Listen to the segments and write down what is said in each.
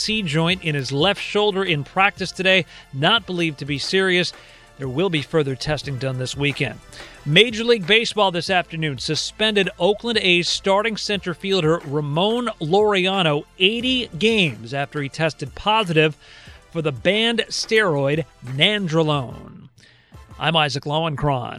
AC joint in his left shoulder in practice today, not believed to be serious. There will be further testing done this weekend. Major League Baseball this afternoon suspended Oakland A's starting center fielder Ramon Laureano 80 games after he tested positive for the banned steroid nandrolone. I'm Isaac Lowenkron.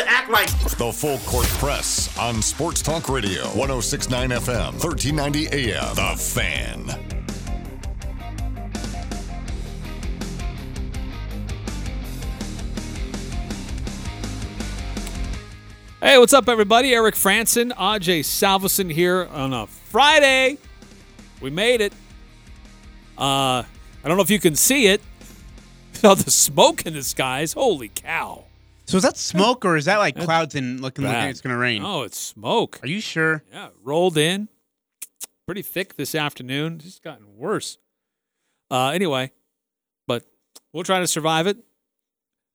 to act like The full court press on Sports Talk Radio, 1069 FM, 1390 AM. The Fan. Hey, what's up, everybody? Eric Frandsen, Aj Salvesen here on a Friday. We made it. Uh, I don't know if you can see it. All the smoke in the skies. Holy cow. So is that smoke or is that like clouds and looking like it's gonna rain? Oh, it's smoke. Are you sure? Yeah, rolled in. Pretty thick this afternoon. It's just gotten worse. Uh, anyway, but we'll try to survive it.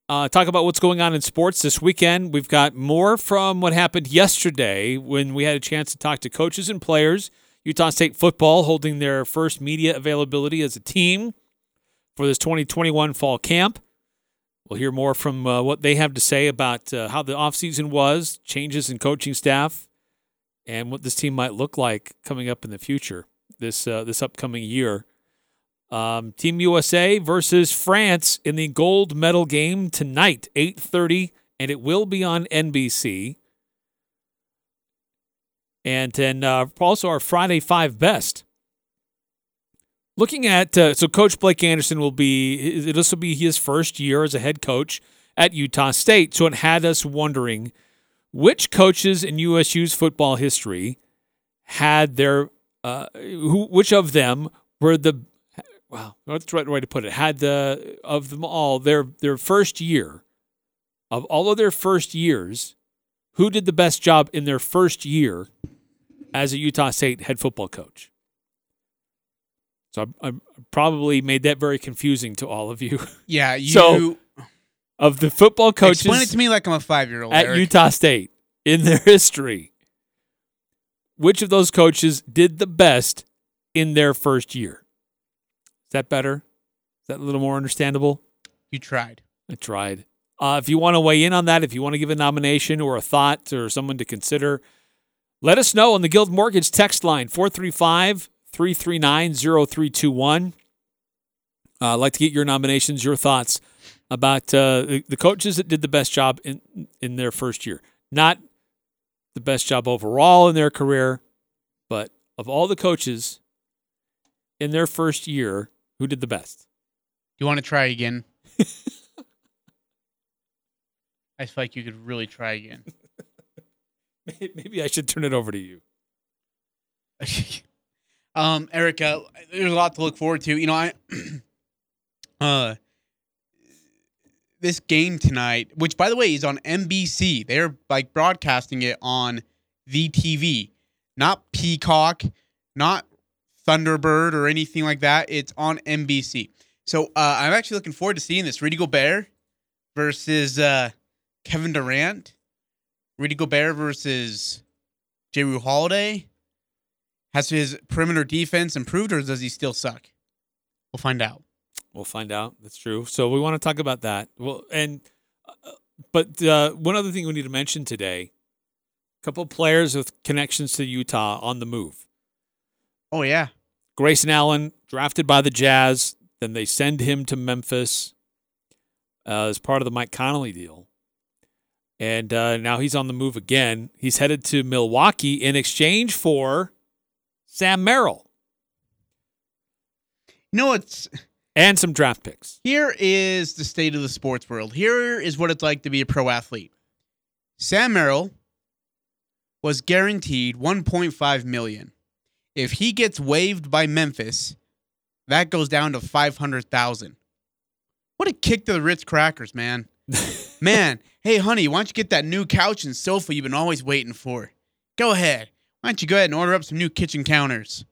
Uh, talk about what's going on in sports this weekend. We've got more from what happened yesterday when we had a chance to talk to coaches and players. Utah State football holding their first media availability as a team for this 2021 fall camp. We'll hear more from uh, what they have to say about uh, how the offseason was, changes in coaching staff, and what this team might look like coming up in the future this uh, this upcoming year. Um, team USA versus France in the gold medal game tonight, eight thirty, and it will be on NBC. And then uh, also our Friday five best. Looking at uh, so Coach Blake Anderson will be this will be his first year as a head coach at Utah State. So it had us wondering which coaches in USU's football history had their uh, who which of them were the well what's the right way to put it had the of them all their their first year of all of their first years who did the best job in their first year as a Utah State head football coach. So I, I probably made that very confusing to all of you. Yeah, you So, Of the football coaches explain it to me like I'm a five year old. at Utah State in their history, which of those coaches did the best in their first year? Is that better? Is that a little more understandable? You tried. I tried. Uh, if you want to weigh in on that, if you want to give a nomination or a thought or someone to consider, let us know on the Guild Mortgage text line 435 339 0321. Uh, I'd like to get your nominations, your thoughts about uh, the, the coaches that did the best job in, in their first year. Not the best job overall in their career, but of all the coaches in their first year, who did the best? You want to try again? I feel like you could really try again. Maybe I should turn it over to you. um, Erica, there's a lot to look forward to. You know, I uh this game tonight, which by the way is on NBC. They're like broadcasting it on the TV, not Peacock, not Thunderbird or anything like that. It's on NBC. So uh, I'm actually looking forward to seeing this. Rudy Gobert versus uh, Kevin Durant. Rudy Gobert versus J. Holiday. Has his perimeter defense improved, or does he still suck? We'll find out. We'll find out. That's true. So we want to talk about that. Well, and uh, but uh, one other thing we need to mention today: a couple of players with connections to Utah on the move. Oh yeah, Grayson Allen drafted by the Jazz. Then they send him to Memphis uh, as part of the Mike Conley deal. And uh, now he's on the move again. He's headed to Milwaukee in exchange for Sam Merrill you know it's and some draft picks. here is the state of the sports world. Here is what it's like to be a pro athlete. Sam Merrill was guaranteed 1.5 million. If he gets waived by Memphis, that goes down to five hundred thousand. What a kick to the Ritz crackers, man. man, hey honey, why don't you get that new couch and sofa you've been always waiting for? Go ahead. Why don't you go ahead and order up some new kitchen counters?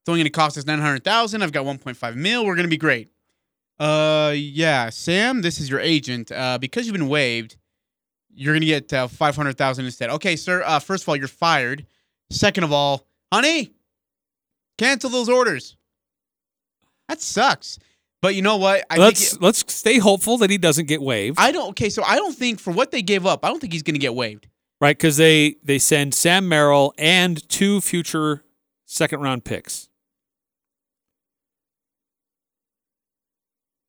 It's only going to cost us nine hundred thousand. I've got one point five mil. We're going to be great. Uh, yeah, Sam, this is your agent. Uh, because you've been waived, you're going to get uh, five hundred thousand instead. Okay, sir. Uh, first of all, you're fired. Second of all, honey, cancel those orders. That sucks. But you know what? I let's think let's stay hopeful that he doesn't get waived, I don't. Okay, so I don't think for what they gave up, I don't think he's going to get waived. Right? Because they they send Sam Merrill and two future second round picks.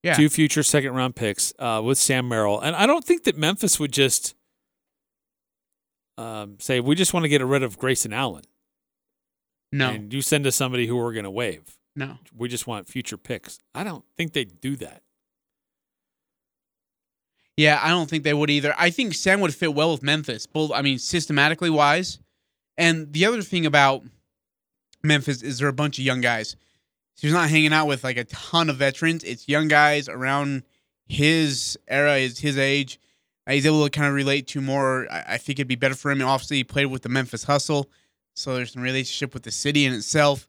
Yeah. two future second round picks uh, with Sam Merrill, and I don't think that Memphis would just um, say we just want to get rid of Grayson Allen, No, and you send us somebody who we're going to waive. no. We just want future picks. I don't think they'd do that. Yeah, I don't think they would either. I think Sam would fit well with Memphis, both I mean systematically wise. And the other thing about Memphis is they're a bunch of young guys. So he's not hanging out with like a ton of veterans. It's young guys around his era, his his age. Uh, He's able to kind of relate to more. I, I think it'd be better for him. And obviously, he played with the Memphis Hustle, so there's some relationship with the city in itself.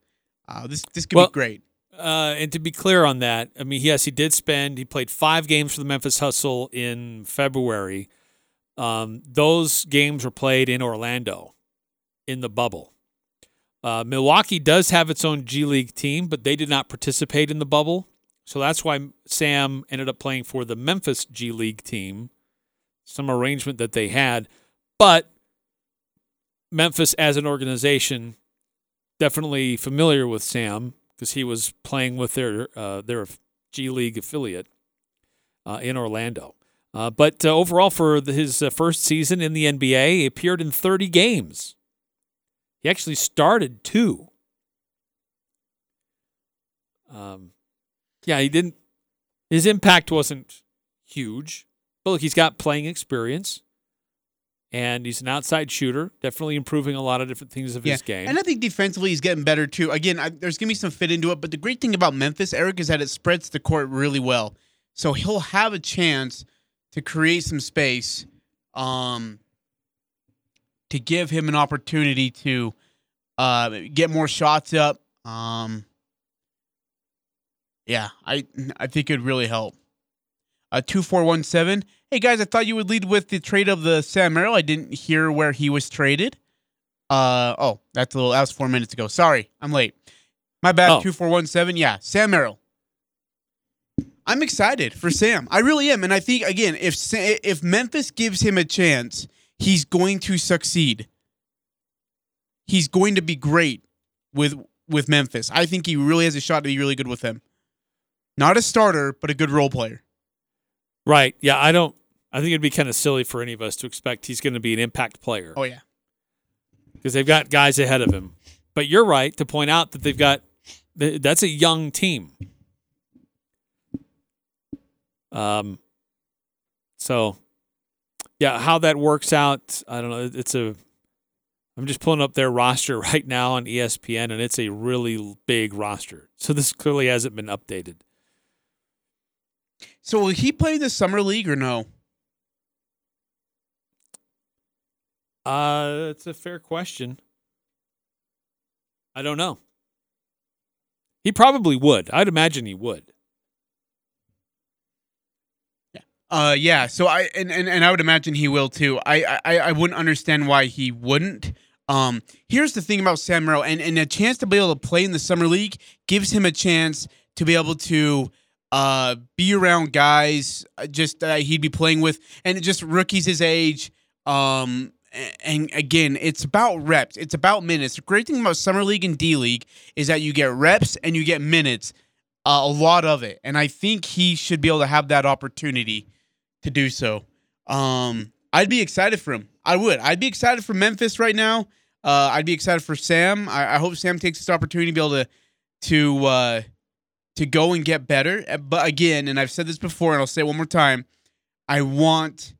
Uh, this this could Well- be great. Uh, and to be clear on that, I mean, yes, he did spend. He played five games for the Memphis Hustle in February. Um, those games were played in Orlando, in the bubble. Uh, Milwaukee does have its own G League team, but they did not participate in the bubble, so that's why Sam ended up playing for the Memphis G League team. Some arrangement that they had, but Memphis as an organization definitely familiar with Sam because he was playing with their uh, their G League affiliate uh, in Orlando. Uh, but uh, overall, for the, his uh, first season in the NBA, he appeared in 30 games. He actually started two. Um, yeah, he didn't. His impact wasn't huge, but look, he's got playing experience, and he's an outside shooter. Definitely improving a lot of different things of his game. And I think defensively he's getting better too. Again, I, there's gonna be some fit into it, but the great thing about Memphis, Eric, is that it spreads the court really well. So he'll have a chance to create some space, um, to give him an opportunity to uh, get more shots up. Um, yeah, I I think it'd really help. Uh, two four one seven. Hey guys, I thought you would lead with the trade of the Sam Merrill. I didn't hear where he was traded. Uh oh, that's a little. That was four minutes ago. Sorry, I'm late. My bad. Oh. Two four one seven. Yeah, Sam Merrill. I'm excited for Sam. I really am, and I think again, if if Memphis gives him a chance, he's going to succeed. He's going to be great with with Memphis. I think he really has a shot to be really good with them. Not a starter, but a good role player. Right. Yeah, I don't I think it'd be kind of silly for any of us to expect he's going to be an impact player Oh yeah. because they've got guys ahead of him. But you're right to point out that they've got that's a young team. Um so yeah, how that works out, I don't know. It's a I'm just pulling up their roster right now on ESPN and it's a really big roster. So this clearly hasn't been updated. So will he play the summer league or no? Uh, it's a fair question. I don't know. He probably would. I'd imagine he would. Yeah. Uh, yeah. So I and, and, and I would imagine he will too. I, I I wouldn't understand why he wouldn't. Um, here's the thing about Sam and and a chance to be able to play in the summer league gives him a chance to be able to uh be around guys uh, just that he'd be playing with, and just rookies his age. Um, and again, it's about reps. It's about minutes. The great thing about summer league and D league is that you get reps and you get minutes. Uh, a lot of it, and I think he should be able to have that opportunity to do so. Um, I'd be excited for him. I would. I'd be excited for Memphis right now. Uh, I'd be excited for Sam. I, I hope Sam takes this opportunity to be able to to uh, to go and get better. But again, and I've said this before, and I'll say it one more time. I want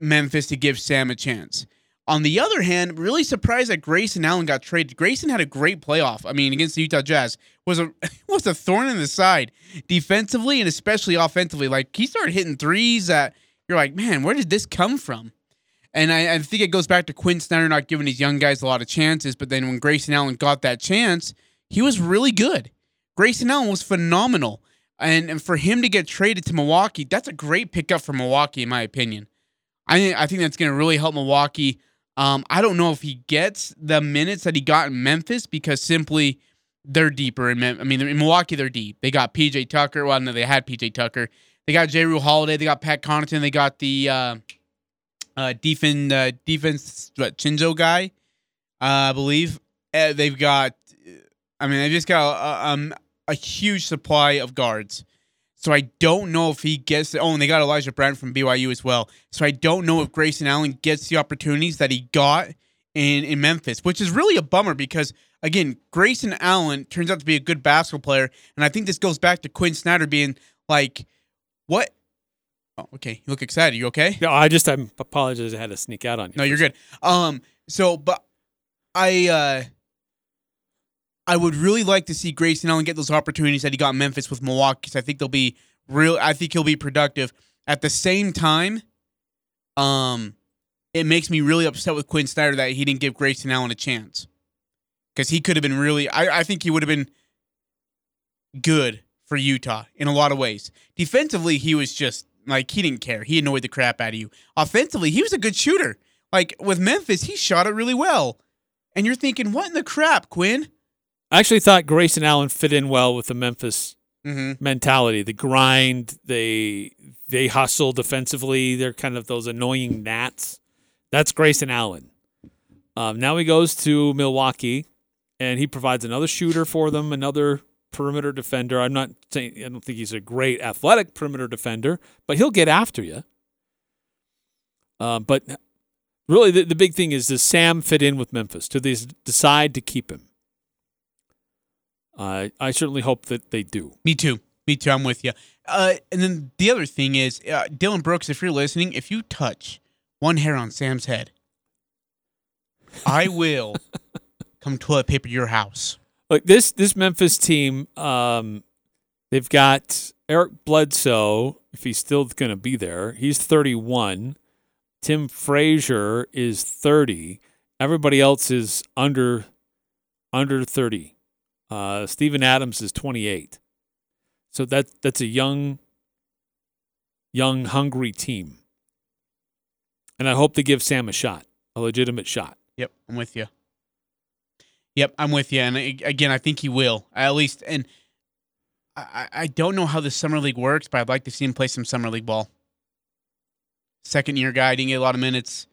Memphis to give Sam a chance. On the other hand, really surprised that Grayson Allen got traded. Grayson had a great playoff. I mean, against the Utah Jazz was a was a thorn in the side defensively and especially offensively. Like he started hitting threes that you're like, man, where did this come from? And I, I think it goes back to Quin Snyder not giving these young guys a lot of chances. But then when Grayson Allen got that chance, he was really good. Grayson Allen was phenomenal. And, and for him to get traded to Milwaukee, that's a great pickup for Milwaukee, in my opinion. I, I think that's going to really help Milwaukee. Um, I don't know if he gets the minutes that he got in Memphis because simply they're deeper in Mem- I mean, in Milwaukee, they're deep. They got PJ Tucker. Well, no, they had PJ Tucker. They got Jrue Holiday. They got Pat Connaughton. They got the uh, uh, defense, uh, defense what, Chinzo guy, uh, I believe. Uh, they've got, I mean, they just got a, um, a huge supply of guards. So I don't know if he gets. It. Oh, and they got Elijah Bryant from BYU as well. So I don't know if Grayson Allen gets the opportunities that he got in in Memphis, which is really a bummer because again, Grayson Allen turns out to be a good basketball player, and I think this goes back to Quin Snyder being like, "What? Oh, okay, you look excited. You okay? No, I just I apologize. I had to sneak out on you. No, you're good. Um, so, but I uh I would really like to see Grayson Allen get those opportunities that he got in Memphis with Milwaukee. Because I think they'll be real. I think he'll be productive. At the same time, um, it makes me really upset with Quin Snyder that he didn't give Grayson Allen a chance. Because he could have been really. I, I think he would have been good for Utah in a lot of ways. Defensively, he was just like he didn't care. He annoyed the crap out of you. Offensively, he was a good shooter. Like with Memphis, he shot it really well. And you're thinking, what in the crap, Quin? I actually thought Grayson Allen fit in well with the Memphis Mm-hmm. mentality, the grind. They they hustle defensively. They're kind of those annoying gnats. That's Grayson Allen. Um, now he goes to Milwaukee, and he provides another shooter for them, another perimeter defender. I'm not saying I don't think he's a great athletic perimeter defender, but he'll get after you. Uh, but really, the, the big thing is does Sam fit in with Memphis? Do they decide to keep him? Uh, I certainly hope that they do. Me too. Me too. I'm with you. Uh, and then the other thing is, uh, Dillon Brooks, if you're listening, if you touch one hair on Sam's head, I will come toilet paper your house. Look, this this Memphis team, um, they've got Eric Bledsoe. If he's still going to be there, he's 31. Tim Frazier is 30. Everybody else is under under 30. Uh, Steven Adams is 28. So that that's a young, young, hungry team. And I hope to give Sam a shot, a legitimate shot. Yep, I'm with you. Yep, I'm with you. And again, I think he will at least. And I, I- don't know how the summer league works, but I'd like to see him play some summer league ball. Second year guy, didn't get a lot of minutes.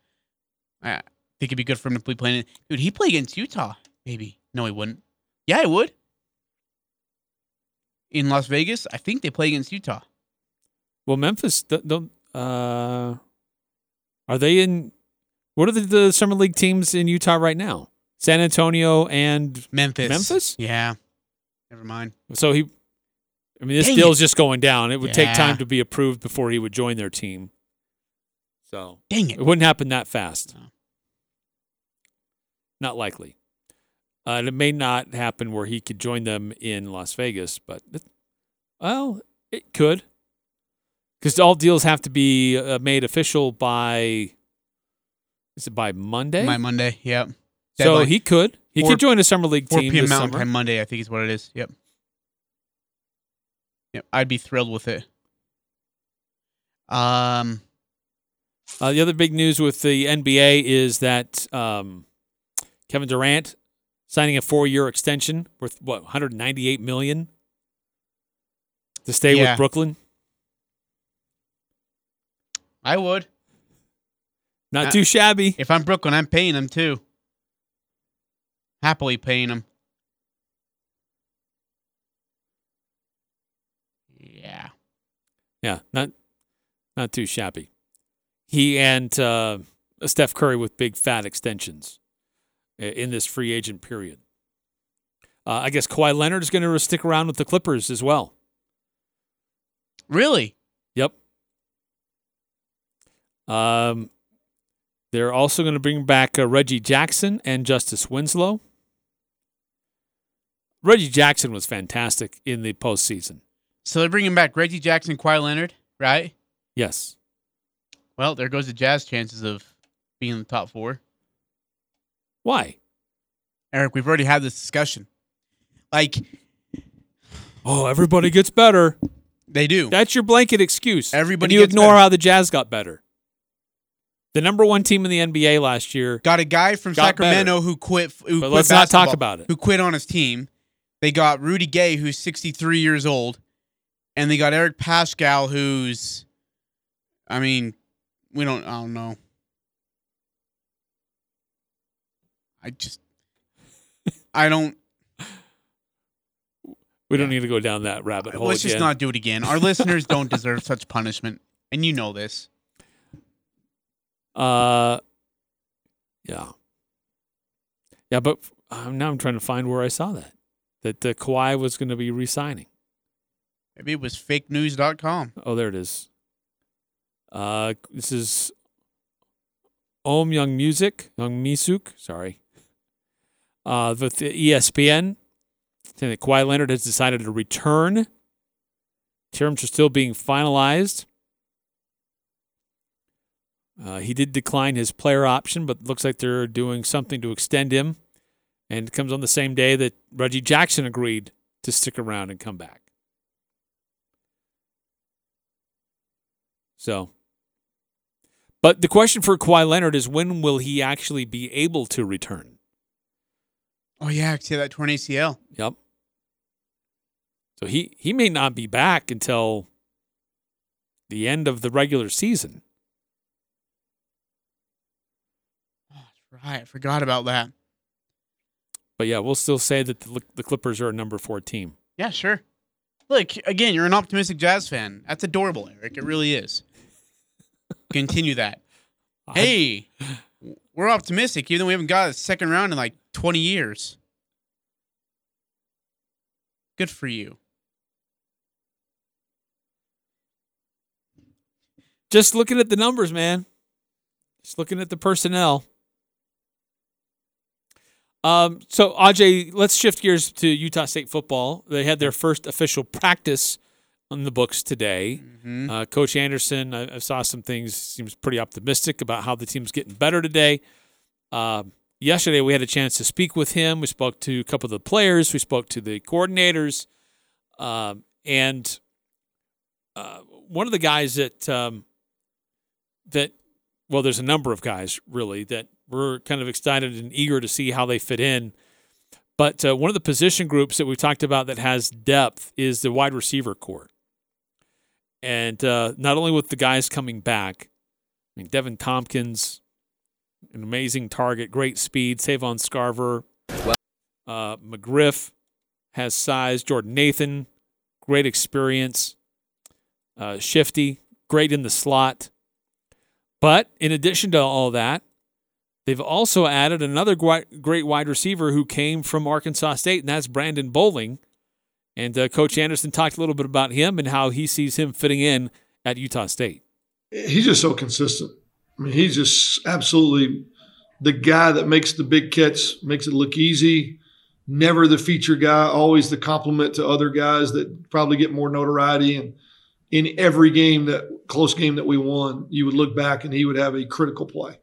I think it'd be good for him to be playing. Dude, he play against Utah. Maybe no, he wouldn't. Yeah, I would. In Las Vegas, I think they play against Utah. Well, Memphis don't. Uh, are they in? What are the, the summer league teams in Utah right now? San Antonio and Memphis. Memphis? Yeah. Never mind. so he. I mean, this Dang deal's it. just going down. It would take time to be approved before he would join their team. So Dang it it. wouldn't happen that fast. No. Not likely. Uh, and it may not happen where he could join them in Las Vegas, but it, well, it could. Because all deals have to be uh, made official by. Is it by Monday? My Monday. Yep. so he could. He could join a summer league team. 4 team p.m. this Mountain summer. Time Monday, I think is what it is. Yep. Yep. I'd be thrilled with it. Um. Uh, the other big news with the NBA is that um, Kevin Durant signing a four-year extension worth what 198 million to stay Yeah. with Brooklyn. I would. Not Uh, too shabby. If I'm Brooklyn, I'm paying him too. Happily paying him. Yeah. Yeah, not not too shabby. He and uh, Steph Curry with big fat extensions i- in this free agent period. Uh, I guess Kawhi Leonard is going to stick around with the Clippers as well. Really? Yep. Um, They're also going to bring back uh, Reggie Jackson and Justice Winslow. Reggie Jackson was fantastic in the postseason. So they're bringing back Reggie Jackson, Kawhi Leonard, right? Yes. Well, there goes the Jazz chances of being in the top four. Why? Eric, we've already had this discussion. Like Oh, everybody gets better. they do. That's your blanket excuse. Everybody and you gets ignore better. how the Jazz got better. The number one team in the NBA last year. Got a guy from Got Sacramento who quit. Who But quit let's not talk about it. Who quit on his team? They got Rudy Gay, who's 63 years old, and they got Eric Paschall, who's, I mean, we don't. I don't know. I just, I don't. We don't need to go down that rabbit hole. Let's just not do it again. Our listeners don't deserve such punishment, and you know this. Uh, yeah, yeah, but now I'm trying to find where I saw that that the Kawhi was going to be re-signing. Maybe it was fakenews.com. Oh, there it is. Uh, this is Om Young Music, Youngmisuk. Sorry. Uh, with ESPN, saying that Kawhi Leonard has decided to return. Terms are still being finalized. Uh, he did decline his player option, but looks like they're doing something to extend him. And it comes on the same day that Reggie Jackson agreed to stick around and come back. So, but the question for Kawhi Leonard is when will he actually be able to return? Oh yeah, I see that torn ACL. Yep. So he he may not be back until the end of the regular season. Oh, that's right. I forgot about that. But yeah, we'll still say that the, the Clippers are a number four team. Yeah, sure. Look, again, you're an optimistic Jazz fan. That's adorable, Eric. It really is. Continue that. Hey, we're optimistic, even though we haven't got a second round in like 20 years. Good for you. Just looking at the numbers, man. Just looking at the personnel. Um, so Aj, let's shift gears to Utah State football. They had their first official practice on the books today. Mhm. Uh, Coach Anderson, I, I saw some things. Seems pretty optimistic about how the team's getting better today. Um, yesterday, we had a chance to speak with him. We spoke to a couple of the players. We spoke to the coordinators, um, and uh, one of the guys that um, that well, there's a number of guys really that we're kind of excited and eager to see how they fit in. But uh, one of the position groups that we talked about that has depth is the wide receiver core. And uh, not only with the guys coming back, I mean, Deven Thompkins, an amazing target, great speed. Savon Scarver, uh, McGriff has size. Jordan Nathan, great experience. Uh, Shifty, great in the slot. But in addition to all that, they've also added another great wide receiver who came from Arkansas State, and that's Brandon Bowling. And uh, Coach Anderson talked a little bit about him and how he sees him fitting in at Utah State. he's just so consistent. I mean, he's just absolutely the guy that makes the big catch, makes it look easy. Never the feature guy, always the compliment to other guys that probably get more notoriety. And in every game that close game that we won, you would look back and he would have a critical play.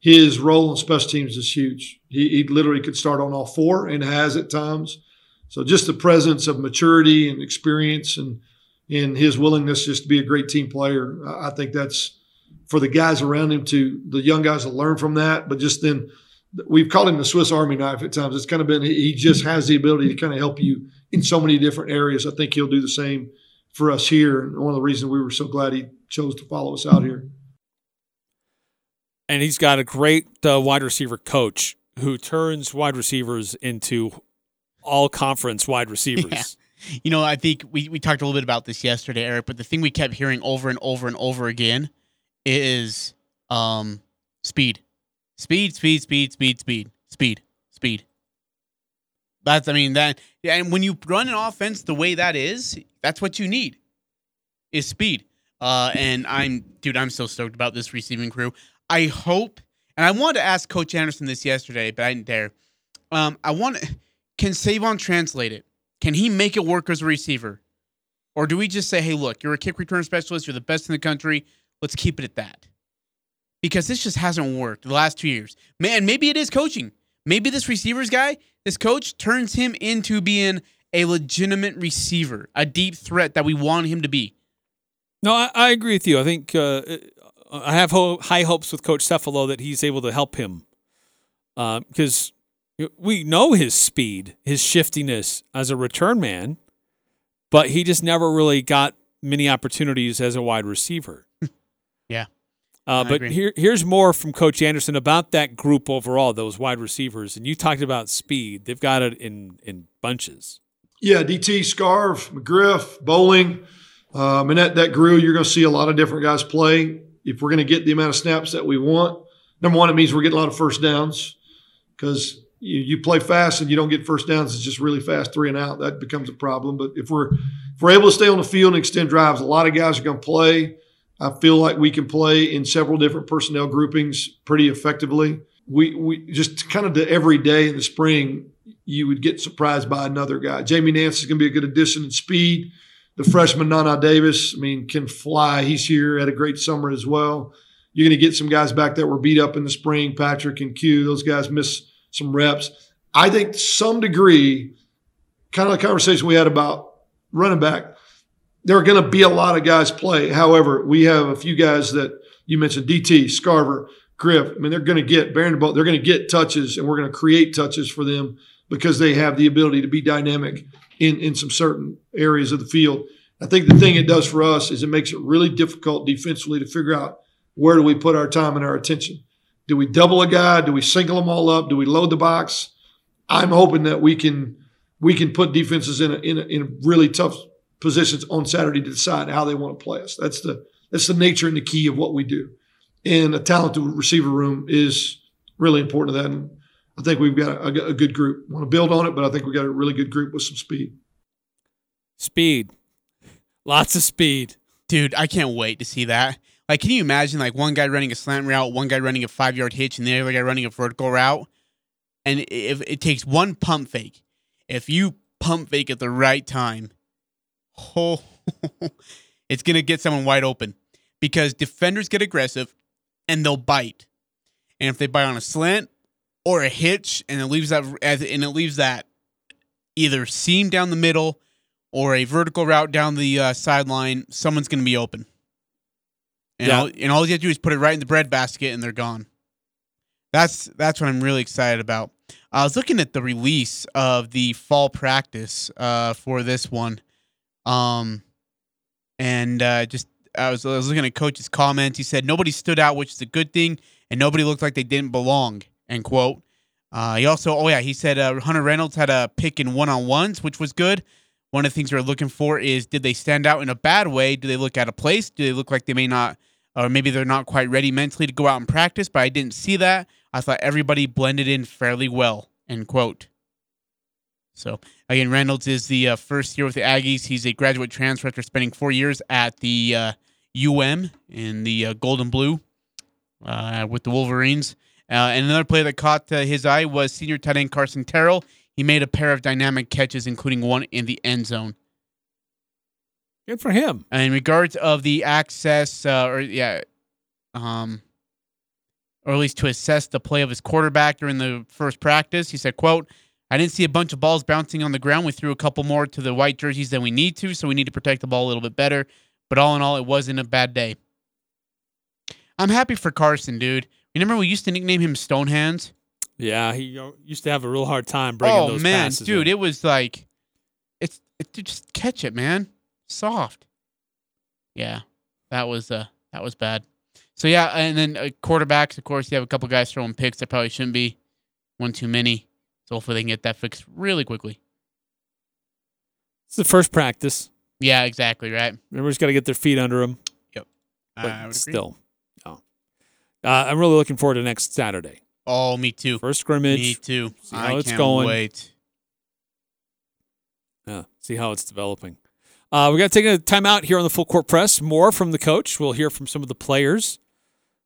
His role in special teams is huge. He, he literally could start on all four and has at times. So just the presence of maturity and experience and and his willingness just to be a great team player, I I think that's for the guys around him to the young guys to learn from that. But just then, we've called him the Swiss Army knife at times. It's kind of been he just has the ability to kind of help you in so many different areas. I think he'll do the same for us here, and one of the reasons we were so glad he chose to follow us out here. And he's got a great uh, wide receiver coach who turns wide receivers into all conference wide receivers. You know, I think we, we talked a little bit about this yesterday, Eric, but the thing we kept hearing over and over and over again is um speed. Speed, speed, speed, speed, speed, speed, speed. That's I mean that and when you run an offense the way that is, that's what you need. Is speed. Uh and I'm dude, I'm so stoked about this receiving crew. I hope and I wanted to ask Coach Anderson this yesterday, but I didn't dare. Um, I want can Savon translate it? Can he make it work as a receiver, or do we just say, "Hey, look, you're a kick return specialist. You're the best in the country. Let's keep it at that." Because this just hasn't worked the last two years. Man, maybe it is coaching. Maybe this receivers guy, this coach, turns him into being a legitimate receiver, a deep threat that we want him to be. No, I, I agree with you. I think uh, I have ho- high hopes with Coach Cefalo that he's able to help him because we know his speed, his shiftiness as a return man, but he just never really got many opportunities as a wide receiver. Yeah. Uh, but agree. here, here's more from Coach Anderson about that group overall, those wide receivers. And you talked about speed; they've got it in in bunches. Yeah, DT, Scarve, McGriff, Bowling. Um, and that, that grill, you're going to see a lot of different guys play. If we're going to get the amount of snaps that we want, number one, it means we're getting a lot of first downs because you, you play fast and you don't get first downs. It's just really fast three and out. That becomes a problem. But if we're if we're able to stay on the field and extend drives, a lot of guys are going to play. I feel like we can play in several different personnel groupings pretty effectively. We we just kind of the every day in the spring, you would get surprised by another guy. Jamie Nance is going to be a good addition in speed. The freshman Nana Davis, I mean, can fly. He's here, had a great summer as well. You're going to get some guys back that were beat up in the spring. Patrick and Q, those guys miss some reps. I think to some degree, kind of the conversation we had about running back, there are going to be a lot of guys play. However, we have a few guys that you mentioned, DT, Scarver, Griff. I mean, they're going to get Bolt. They're going to get touches, and we're going to create touches for them because they have the ability to be dynamic in in some certain areas of the field. I think the thing it does for us is it makes it really difficult defensively to figure out where do we put our time and our attention. Do we double a guy? Do we single them all up? Do we load the box? I'm hoping that we can we can put defenses in a, in a, in really tough positions on Saturday to decide how they want to play us. That's the that's the nature and the key of what we do. And a talented receiver room is really important to that. And I think we've got a, a good group. want to build on it, but I think we've got a really good group with some speed. Speed, lots of speed. Dude, I can't wait to see that. Like, can you imagine like one guy running a slant route, one guy running a five yard hitch, and the other guy running a vertical route? And if it takes one pump fake, if you pump fake at the right time, oh, it's gonna get someone wide open because defenders get aggressive and they'll bite. And if they bite on a slant or a hitch, and it leaves that and it leaves that either seam down the middle or a vertical route down the uh, sideline, someone's going to be open. And, Yeah. all, and all you have to do is put it right in the bread basket, and they're gone. That's that's what I'm really excited about. I was looking at the release of the fall practice uh, for this one, um, and uh, just I was I was looking at coach's comments. He said nobody stood out, which is a good thing, and nobody looked like they didn't belong. End quote. Uh, he also, oh yeah, he said uh, Hunter Reynolds had a pick in one on ones, which was good. One of the things we're looking for is did they stand out in a bad way? Do they look out of place? Do they look like they may not, or maybe they're not quite ready mentally to go out and practice? But I didn't see that. I thought everybody blended in fairly well. End quote. So again, Reynolds is the uh, first year with the Aggies. He's a graduate transfer after spending four years at the uh, UM in the uh, Gold and Blue uh, with the Wolverines. Uh, and another player that caught uh, his eye was senior tight end Carson Terrell. He made a pair of dynamic catches, including one in the end zone. Good for him. And in regards of the access, uh, or yeah, um, or at least to assess the play of his quarterback during the first practice, he said, "quote I didn't see a bunch of balls bouncing on the ground. We threw a couple more to the white jerseys than we need to, so we need to protect the ball a little bit better. But all in all, it wasn't a bad day. I'm happy for Carson, dude. Remember we used to nickname him Stonehands? Yeah, he uh, used to have a real hard time bringing oh those man, passes. dude, in. it was like, it's it, dude, just catch it, man, soft. Yeah, that was uh that was bad. So yeah, and then uh, quarterbacks, of course, you have a couple guys throwing picks that probably shouldn't be, one too many. So hopefully they can get that fixed really quickly. it's the first practice. Yeah, exactly right. Everybody's got to get their feet under them, Yep. but would agree. still, no. Uh, I'm really looking forward to next Saturday. Oh, me too. First scrimmage. Me too. See how I it's can't going. wait. Yeah, see how it's developing. Uh, we got to take a time out here on the full court press. More from the coach. We'll hear from some of the players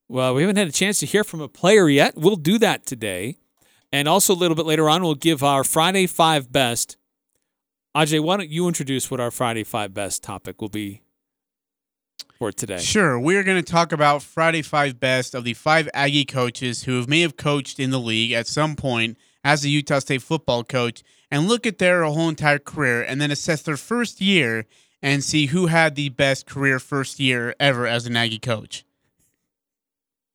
Well, we haven't had a chance to hear from a player yet. We'll do that today. And also a little bit later on, we'll give our Friday Five Best. Ajay, why don't you introduce what our Friday Five Best topic will be for today? Sure. We're going to talk about Friday Five Best of the five Aggie coaches who may have coached in the league at some point as a Utah State football coach and look at their whole entire career and then assess their first year and see who had the best career first year ever as an Aggie coach.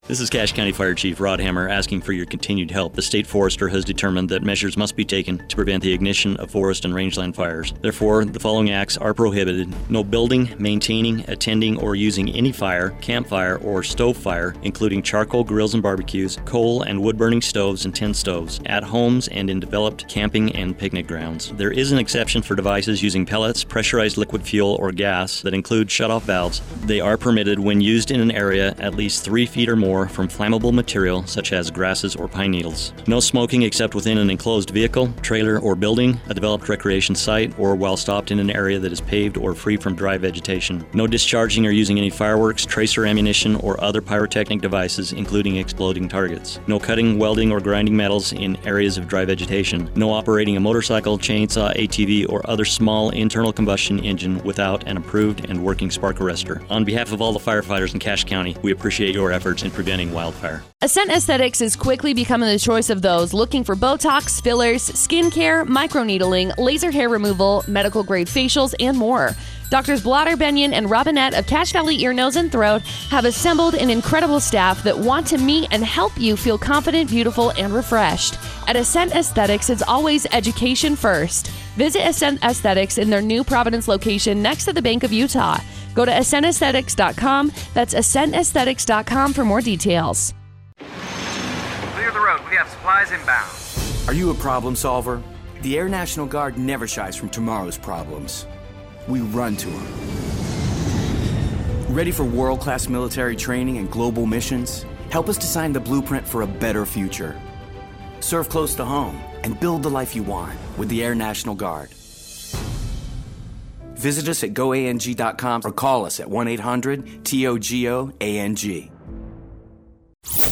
This is Cache County Fire Chief Rod Hammer asking for your continued help. The state forester has determined that measures must be taken to prevent the ignition of forest and rangeland fires. Therefore, the following acts are prohibited no building, maintaining, attending, or using any fire, campfire, or stove fire, including charcoal grills and barbecues, coal and wood burning stoves and tin stoves, at homes and in developed camping and picnic grounds. There is an exception for devices using pellets, pressurized liquid fuel, or gas that include shutoff valves. They are permitted when used in an area at least three feet or more from flammable material such as grasses or pine needles. No smoking except within an enclosed vehicle, trailer, or building, a developed recreation site, or while stopped in an area that is paved or free from dry vegetation. No discharging or using any fireworks, tracer ammunition, or other pyrotechnic devices, including exploding targets. No cutting, welding, or grinding metals in areas of dry vegetation. No operating a motorcycle, chainsaw, ATV, or other small internal combustion engine without an approved and working spark arrestor. On behalf of all the firefighters in Cache County, we appreciate your efforts in preventing wildfire. Ascent Aesthetics is quickly becoming the choice of those looking for Botox, fillers, skincare, microneedling, laser hair removal, medical grade facials, and more. Doctors Blotter Benyon and Robinette of Cache Valley Ear, Nose, and Throat have assembled an incredible staff that want to meet and help you feel confident, beautiful, and refreshed. At Ascent Aesthetics, it's always education first. Visit Ascent Aesthetics in their new Providence location next to the Bank of Utah. Go to ascentaesthetics.com. That's ascentaesthetics.com for more details. Clear the road. We have supplies inbound. Are you a problem solver? The Air National Guard never shies from tomorrow's problems. We run to them. Ready for world class military training and global missions? Help us design the blueprint for a better future. Serve close to home and build the life you want with the Air National Guard. Visit us at goang.com or call us at 1 800 TOGO ANG.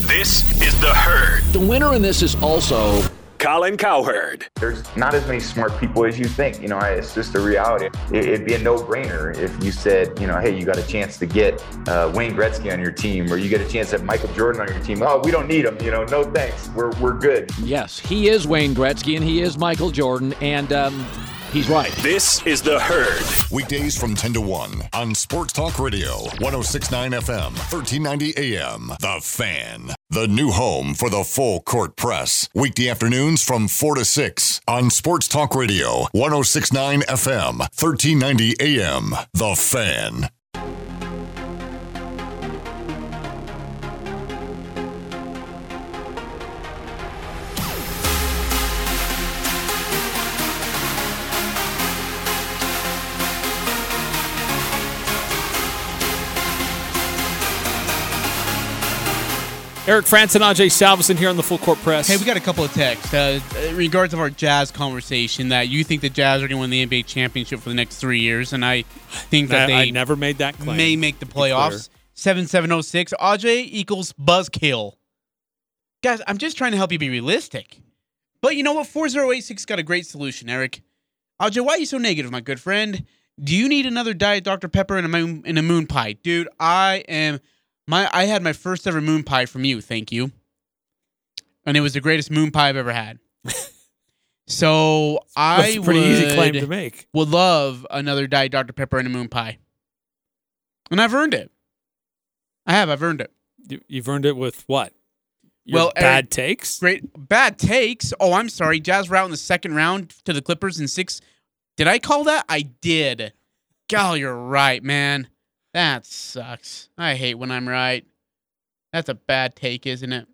This is The Herd. The winner in this is also Colin Cowherd. There's not as many smart people as you think. You know, it's just a reality. It'd be a no-brainer if you said, you know, hey, you got a chance to get uh, Wayne Gretzky on your team, or you get a chance at Michael Jordan on your team. Oh, we don't need him. You know, no thanks. We're we're good. Yes, he is Wayne Gretzky, and he is Michael Jordan, and. Um, He's right. This is The Herd. Weekdays from 10 to 1 on Sports Talk Radio, 1069 FM, 1390 AM. The Fan. The new home for the full court press. Weekday afternoons from 4 to 6 on Sports Talk Radio, 1069 FM, 1390 AM. The Fan. Eric Frandsen and Ajay Salvesen here on the Full Court Press. Hey, we got a couple of texts uh, in regards of our Jazz conversation that you think the Jazz are going to win the NBA championship for the next three years, and I think that I, they I never made that claim. may make the playoffs. Seven seven zero six. Ajay equals buzzkill. Guys, I'm just trying to help you be realistic. But you know what? Four zero eight six got a great solution, Eric. Ajay, why are you so negative, my good friend? Do you need another Diet Dr Pepper and a moon and a moon pie, dude? I am. My I had my first ever moon pie from you, thank you. And it was the greatest moon pie I've ever had. so I pretty would, easy claim to make. Would love another Diet Dr Pepper and a moon pie, and I've earned it. I have. I've earned it. You, you've earned it with what? Your well, bad Eric, takes. Great bad takes. Oh, I'm sorry. Jazz out in the second round to the Clippers in six. Did I call that? I did. God, you're right, man. That sucks. I hate when I'm right. That's a bad take, isn't it?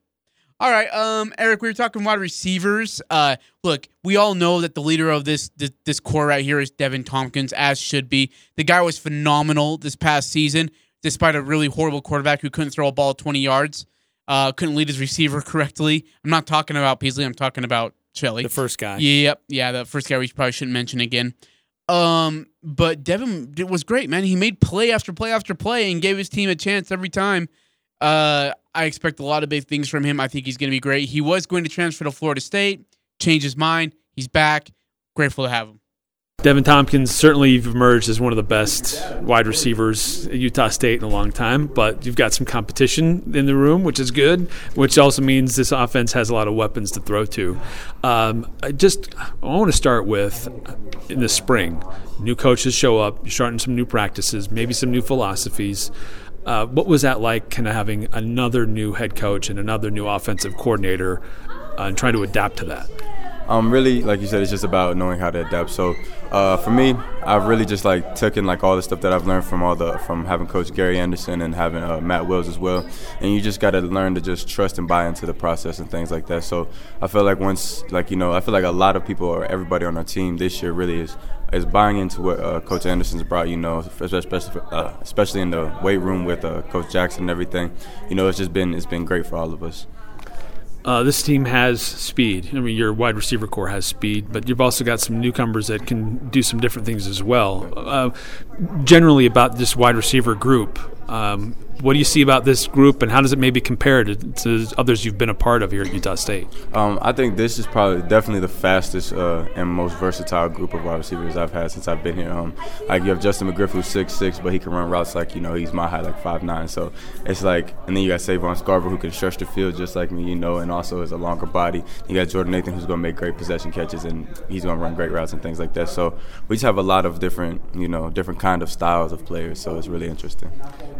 All right, um, Eric, we were talking wide receivers. Uh, look, we all know that the leader of this, this this core right here is Deven Thompkins, as should be. The guy was phenomenal this past season, despite a really horrible quarterback who couldn't throw a ball 20 yards, uh, couldn't lead his receiver correctly. I'm not talking about Peasley. I'm talking about Shelley, the first guy. Yep, yeah, the first guy we probably shouldn't mention again. Um, but Deven was great, man. He made play after play after play and gave his team a chance every time. Uh, I expect a lot of big things from him. I think he's going to be great. He was going to transfer to Florida State, changed his mind. He's back. Grateful to have him. Deven Thompkins, certainly you've emerged as one of the best wide receivers at Utah State in a long time, but you've got some competition in the room, which is good, which also means this offense has a lot of weapons to throw to. Um, I just I want to start with in the spring, new coaches show up, you're starting some new practices, maybe some new philosophies. Uh, what was that like, kind of having another new head coach and another new offensive coordinator uh, and trying to adapt to that? Um, really, like you said, it's just about knowing how to adapt. So, uh, for me, I've really just like taken like all the stuff that I've learned from all the from having Coach Gary Anderson and having uh, Matt Wells as well. And you just got to learn to just trust and buy into the process and things like that. So, I feel like once, like you know, I feel like a lot of people or everybody on our team this year really is is buying into what uh, Coach Anderson's brought. You know, especially uh, especially in the weight room with uh, Coach Jackson and everything. You know, it's just been it's been great for all of us. Uh, this team has speed. I mean, your wide receiver corps has speed, but you've also got some newcomers that can do some different things as well. Uh, generally, about this wide receiver group, um, what do you see about this group, and how does it maybe compare to, to others you've been a part of here at Utah State? Um, I think this is probably definitely the fastest uh, and most versatile group of wide receivers I've had since I've been here. Um, like you have Justin McGriff, who's six six, but he can run routes like you know he's my height, like five nine. So it's like, and then you got Savon Scarver, who can stretch the field just like me, you know, and also has a longer body. You got Jordan Nathan, who's going to make great possession catches, and he's going to run great routes and things like that. So we just have a lot of different, you know, different kind of styles of players. So it's really interesting.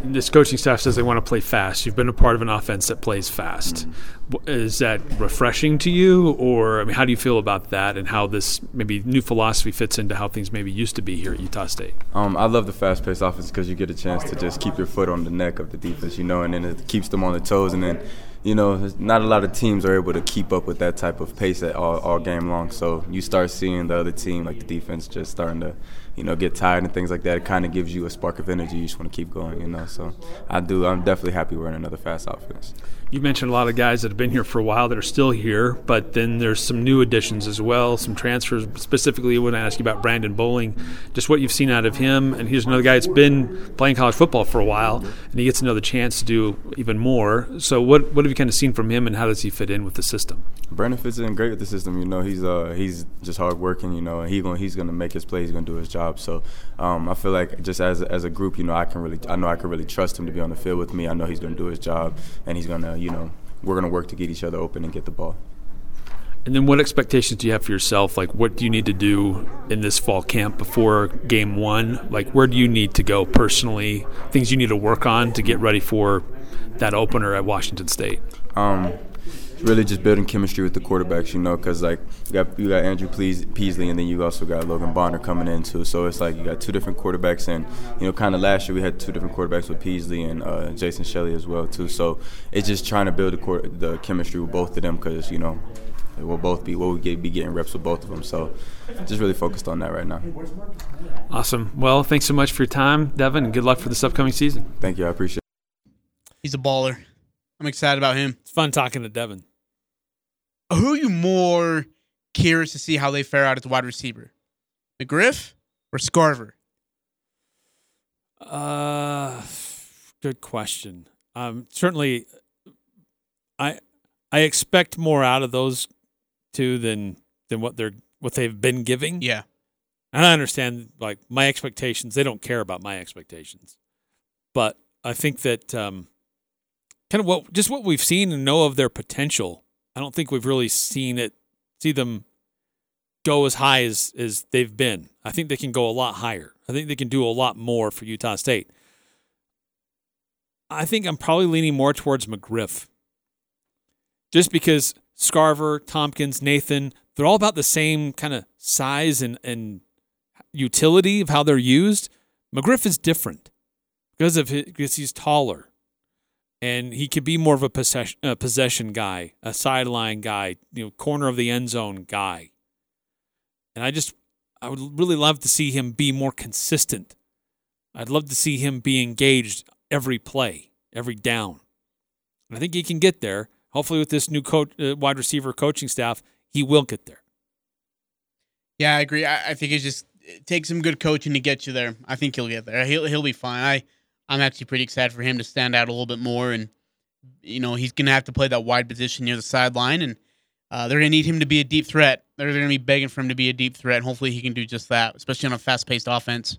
This coaching staff says they want to play fast. You've been a part of an offense that plays fast. Mm-hmm. Is that refreshing to you, or I mean, how do you feel about that, and how this maybe new philosophy fits into how things maybe used to be here at Utah State? Um, I love the fast-paced offense because you get a chance to just keep your foot on the neck of the defense, you know, and then it keeps them on their toes, and then you know, not a lot of teams are able to keep up with that type of pace at all, all game long. So you start seeing the other team, like the defense, just starting to, you know, get tired and things like that. It kind of gives you a spark of energy. You just want to keep going, you know. So I do. I'm definitely happy we're in another fast offense. You mentioned a lot of guys that have been here for a while that are still here, but then there's some new additions as well, some transfers. Specifically, I want to ask you about Brandon Bowling, just what you've seen out of him. And he's another guy that's been playing college football for a while, and he gets another chance to do even more. So, what what have you kind of seen from him, and how does he fit in with the system? Brandon fits in great with the system. You know, he's uh he's just hardworking. You know, he going he's going to make his play. He's going to do his job. So, um, I feel like just as as a group, you know, I can really I know I can really trust him to be on the field with me. I know he's going to do his job, and he's going to you know we're going to work to get each other open and get the ball. And then, what expectations do you have for yourself? Like, what do you need to do in this fall camp before game one? Like, where do you need to go personally? Things you need to work on to get ready for that opener at Washington State? Um, really just building chemistry with the quarterbacks, you know, because like you got you got Andrew Peasley, and then you also got Logan Bonner coming in too. So it's like you got two different quarterbacks, and you know, kind of last year we had two different quarterbacks with Peasley and uh, Jason Shelley as well too. So it's just trying to build the, the chemistry with both of them, because you know we'll both be we'll be getting reps with both of them. So just really focused on that right now. Awesome. Well, thanks so much for your time, Deven, and good luck for this upcoming season. Thank you. I appreciate. it. He's a baller. I'm excited about him. It's fun talking to Deven. Who are you more curious to see how they fare out as wide receiver? McGriff or Scarver? Uh, good question. Um, certainly, I I expect more out of those two than than what they're what they've been giving. Yeah, and I understand like my expectations. They don't care about my expectations, but I think that um, kind of what just what we've seen and know of their potential. I don't think we've really seen it see them go as high as as they've been. I think they can go a lot higher. I think they can do a lot more for Utah State. I think I'm probably leaning more towards McGriff. Just because Scarver, Thompkins, Nathan, they're all about the same kind of size and, and utility of how they're used. McGriff is different because of his, because he's taller and he could be more of a possession, a possession guy, a sideline guy, you know, corner of the end zone guy. And I just, I would really love to see him be more consistent. I'd love to see him be engaged every play, every down. And I think he can get there. Hopefully, with this new coach, uh, wide receiver coaching staff, he will get there. Yeah, I agree. I, I think it just it takes some good coaching to get you there. I think he'll get there. He'll he'll be fine. I I'm actually pretty excited for him to stand out a little bit more and you know, he's going to have to play that wide position near the sideline, and uh, they're going to need him to be a deep threat. They're going to be begging for him to be a deep threat. And hopefully, he can do just that, especially on a fast-paced offense.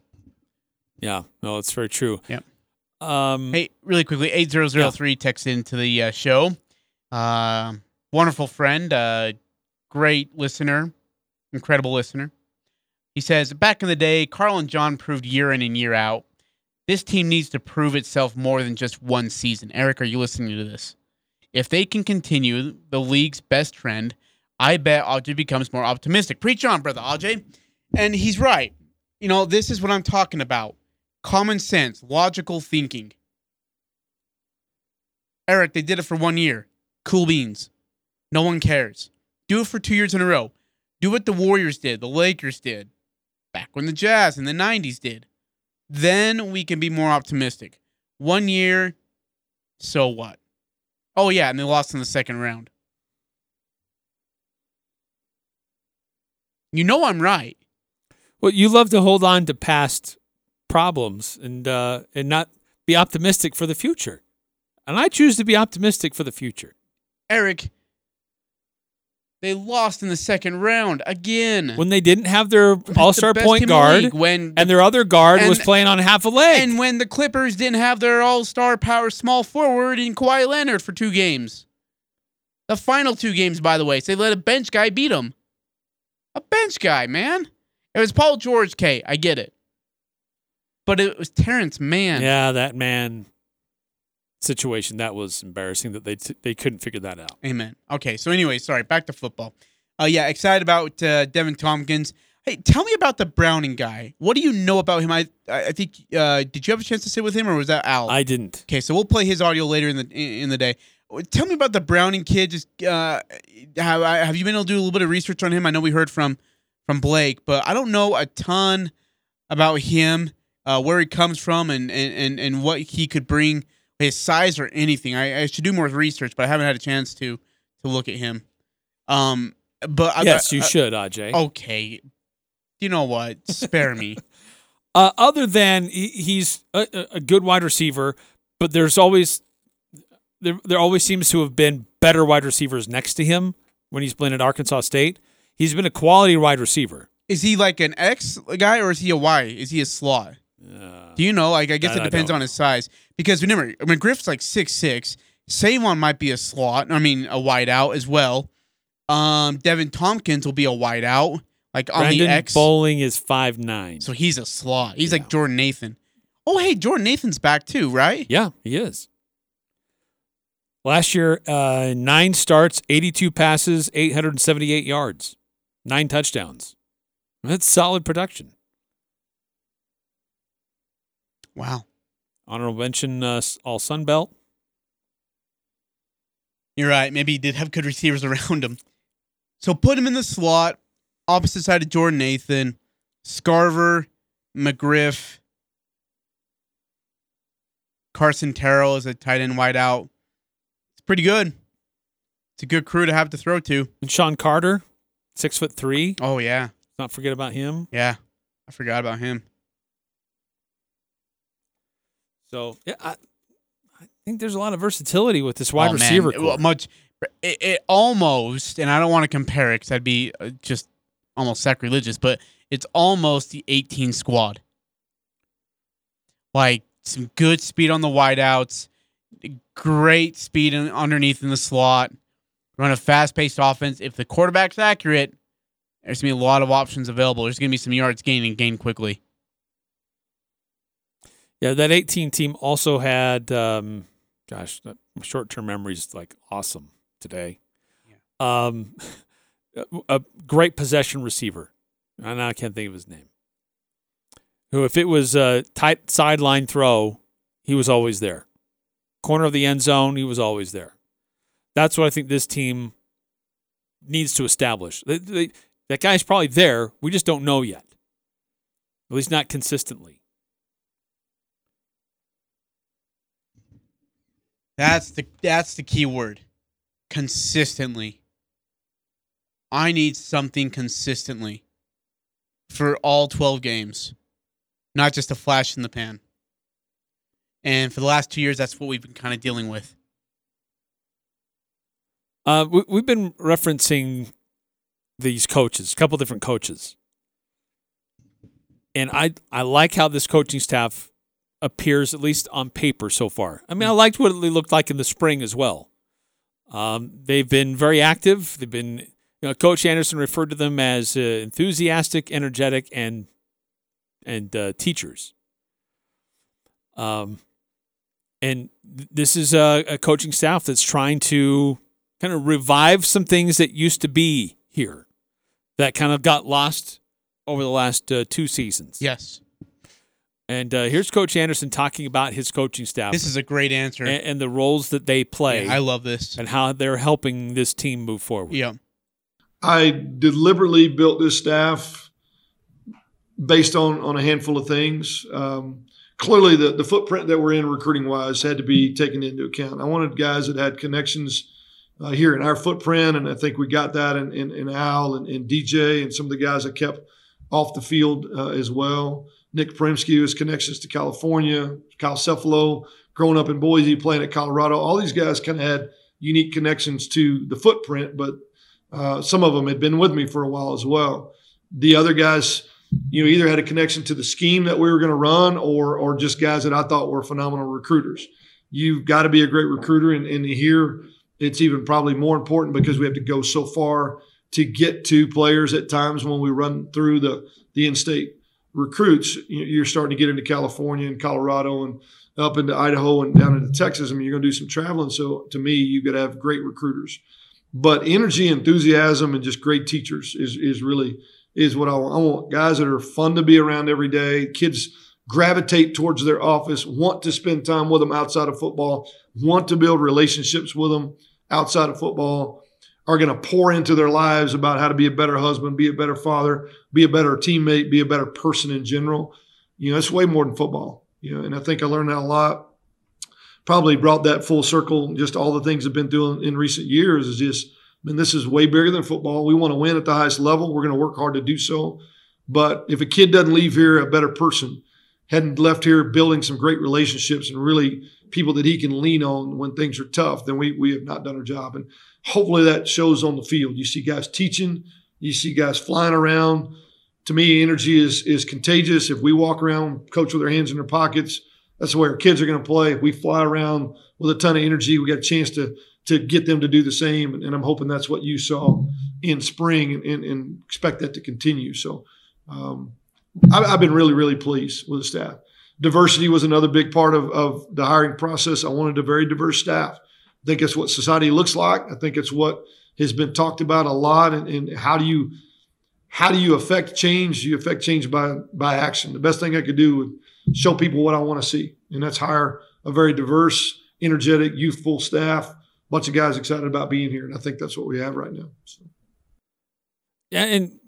Yeah, no, it's very true. Yep. Um, Hey, really quickly, eight zero zero three text into the uh, show. Uh, wonderful friend, uh, great listener, incredible listener. He says, back in the day, Carl and John proved year in and year out. This team needs to prove itself more than just one season. Eric, are you listening to this? If they can continue the league's best trend, I bet Ajay becomes more optimistic. Preach on, brother Ajay. And he's right. You know, this is what I'm talking about common sense, logical thinking. Eric, they did it for one year. Cool beans. No one cares. Do it for two years in a row. Do what the Warriors did, the Lakers did, back when the Jazz in the 90s did. Then we can be more optimistic. One year, so what? Oh, yeah, and they lost in the second round. You know I'm right. Well, you love to hold on to past problems and uh, and not be optimistic for the future. And I choose to be optimistic for the future. Eric, they lost in the second round again. When they didn't have their All Star best point the guard, when- and their other guard was playing on half a leg. And when the Clippers didn't have their all star power small forward in Kawhi Leonard for two games. The final two games, by the way, so they let a bench guy beat them. A bench guy, man. It was Paul George K. I get it. But it was Terance Mann. yeah, that man situation that was embarrassing that they t- they couldn't figure that out. Amen. Okay, so anyway, sorry, back to football. Uh, yeah, excited about uh, Deven Thompkins. Hey, tell me about the Browning guy. What do you know about him? I I think uh, did you have a chance to sit with him or was that Al? I didn't. Okay, so we'll play his audio later in the in, the day. Tell me about the Browning kid. Just uh, have have you been able to do a little bit of research on him? I know we heard from from Blake, but I don't know a ton about him, uh, where he comes from, and, and and and what he could bring, his size or anything. I, I should do more research, but I haven't had a chance to to look at him. Um, but I- yes, I- you I- should, Aj. Okay, you know what? Spare me. Uh, other than he, he's a, a- a good wide receiver, but there's always there there always seems to have been better wide receivers next to him when he's been at Arkansas State. He's been a quality wide receiver. Is he like an X guy or is he a Y? Is he a slot? Do you know? Like, I guess it depends on his size. Because remember, I mean, Griff's like six six. Savon might be a slot. I mean, a wide out as well. Um, Deven Thompkins will be a wide out, like on Brandon the X. Bowling is five nine. So he's a slot. He's like Jordan Nathan. Oh, hey, Jordan Nathan's back too, right? Yeah, he is. Last year, uh, nine starts, 82 passes, 878 yards, nine touchdowns. That's solid production. Wow. Honorable mention, uh, all Sun Belt. You're right. Maybe he did have good receivers around him. So put him in the slot, opposite side of Jordan Nathan, Scarver, McGriff, Carson Terrell is a tight end wide out. It's pretty good. It's a good crew to have to throw to. And Sean Carter, six foot three. Oh yeah. Not forget about him. Yeah. I forgot about him. So yeah, I, I think there's a lot of versatility with this wide Oh, receiver. Core. much it, it almost, and I don't want to compare it because that'd be uh, just almost sacrilegious, but it's almost the 18 squad. Like some good speed on the wideouts, great speed in, underneath in the slot, run a fast paced offense. If the quarterback's accurate, there's gonna be a lot of options available. There's gonna be some yards gained and gained quickly. Yeah, that 18 team also had, um, gosh, short term memory is like awesome today. Um, a, a great possession receiver. And I can't think of his name. Who, if it was a tight sideline throw, he was always there. Corner of the end zone, he was always there. That's what I think this team needs to establish. They- they- that guy's probably there. We just don't know yet. At least not consistently. That's the that's the key word. Consistently. I need something consistently for all 12 games. Not just a flash in the pan. And for the last 2 years that's what we've been kind of dealing with. Uh, we, we've been referencing these coaches, a couple different coaches, and I I like how this coaching staff appears at least on paper so far. I mean, I liked what it looked like in the spring as well. Um, they've been very active. They've been, you know, Coach Anderson referred to them as uh, enthusiastic, energetic, and and uh, teachers. Um, and th- this is a, a coaching staff that's trying to kind of revive some things that used to be here, that kind of got lost over the last uh, two seasons. Yes. And uh, here's Coach Anderson talking about his coaching staff. This is a great answer. and, and the roles that they play. Yeah, I love this. and how they're helping this team move forward. Yeah. I deliberately built this staff based on on a handful of things. Um, clearly, the the footprint that we're in recruiting wise had to be taken into account. I wanted guys that had connections uh, here in our footprint, and I think we got that in, in, in Al and, and DJ and some of the guys that kept off the field uh, as well. Nick Paremski has connections to California. Kyle Cefalo, growing up in Boise, playing at Colorado. All these guys kind of had unique connections to the footprint, but uh, some of them had been with me for a while as well. The other guys, you know, either had a connection to the scheme that we were going to run, or or just guys that I thought were phenomenal recruiters. You've got to be a great recruiter, and, and here it's even probably more important because we have to go so far to get to players at times when we run through the the in-state recruits. You- You're starting to get into California and Colorado and up into Idaho and down into Texas. I mean, you're going to do some traveling. So to me, you got to have great recruiters. But energy, enthusiasm, and just great teachers is is really is what I want. I want guys that are fun to be around every day. Kids gravitate towards their office, want to spend time with them outside of football, want to build relationships with them outside of football, are going to pour into their lives about how to be a better husband, be a better father, be a better teammate, be a better person in general. You know, it's way more than football. You know, and I think I learned that a lot. Probably brought that full circle. Just all the things I've been doing in recent years is just, I mean, this is way bigger than football. We want to win at the highest level. We're going to work hard to do so. But if a kid doesn't leave here a better person, hadn't left here building some great relationships and really people that he can lean on when things are tough, then we we have not done our job. And hopefully that shows on the field. You see guys teaching, you see guys flying around. To me, energy is is contagious. If we walk around, coach with our hands in their pockets, that's the way our kids are going to play. If we fly around with a ton of energy, we got a chance to to get them to do the same. And, I'm hoping that's what you saw in spring and, and, and expect that to continue. So um, I, I've been really, really pleased with the staff. Diversity was another big part of, of the hiring process. I wanted a very diverse staff. I think it's what society looks like. I think it's what has been talked about a lot. And, and how do you how do you affect change? You affect change by by action. The best thing I could do would show people what I want to see, and that's hire a very diverse, energetic, youthful staff. Bunch of guys excited about being here, and I think that's what we have right now. So. Yeah, and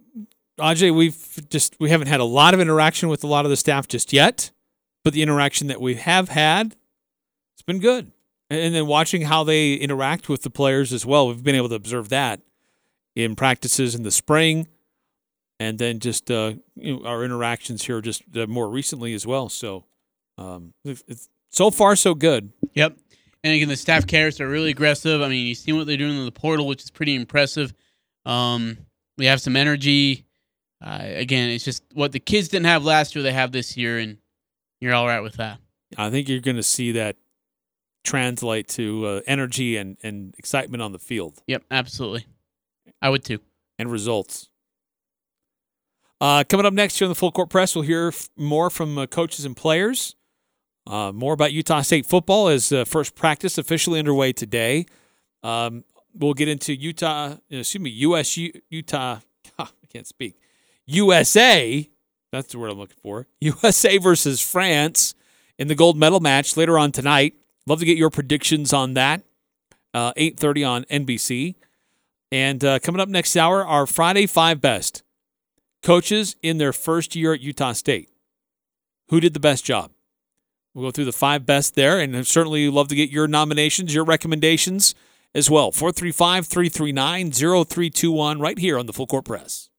Ajay, we've just we haven't had a lot of interaction with a lot of the staff just yet, but the interaction that we have had, it's been good. And then watching how they interact with the players as well, we've been able to observe that in practices in the spring, and then just uh, you know, our interactions here just uh, more recently as well. So, um, so far so good. Yep. And again, the staff cares. They're really aggressive. I mean, you see what they're doing in the portal, which is pretty impressive. Um, we have some energy. Uh, again, it's just what the kids didn't have last year, they have this year, and you're all right with that. I think you're going to see that translate to uh, energy and, and excitement on the field. Yep, absolutely. I would too. And results. Uh, coming up next here on the Full Court Press, we'll hear f- more from uh, coaches and players. Uh, more about Utah State football as uh, first practice officially underway today. Um, we'll get into Utah, excuse me, USU, Utah, I can't speak, USA, that's the word I'm looking for, USA versus France in the gold medal match later on tonight. Love to get your predictions on that. Uh, 8.30 on NBC. And uh, coming up next hour, our Friday Five Best. Coaches in their first year at Utah State. Who did the best job? We'll go through the five best there, and certainly love to get your nominations, your recommendations as well. 435 339 0321 right here on the Full Court Press.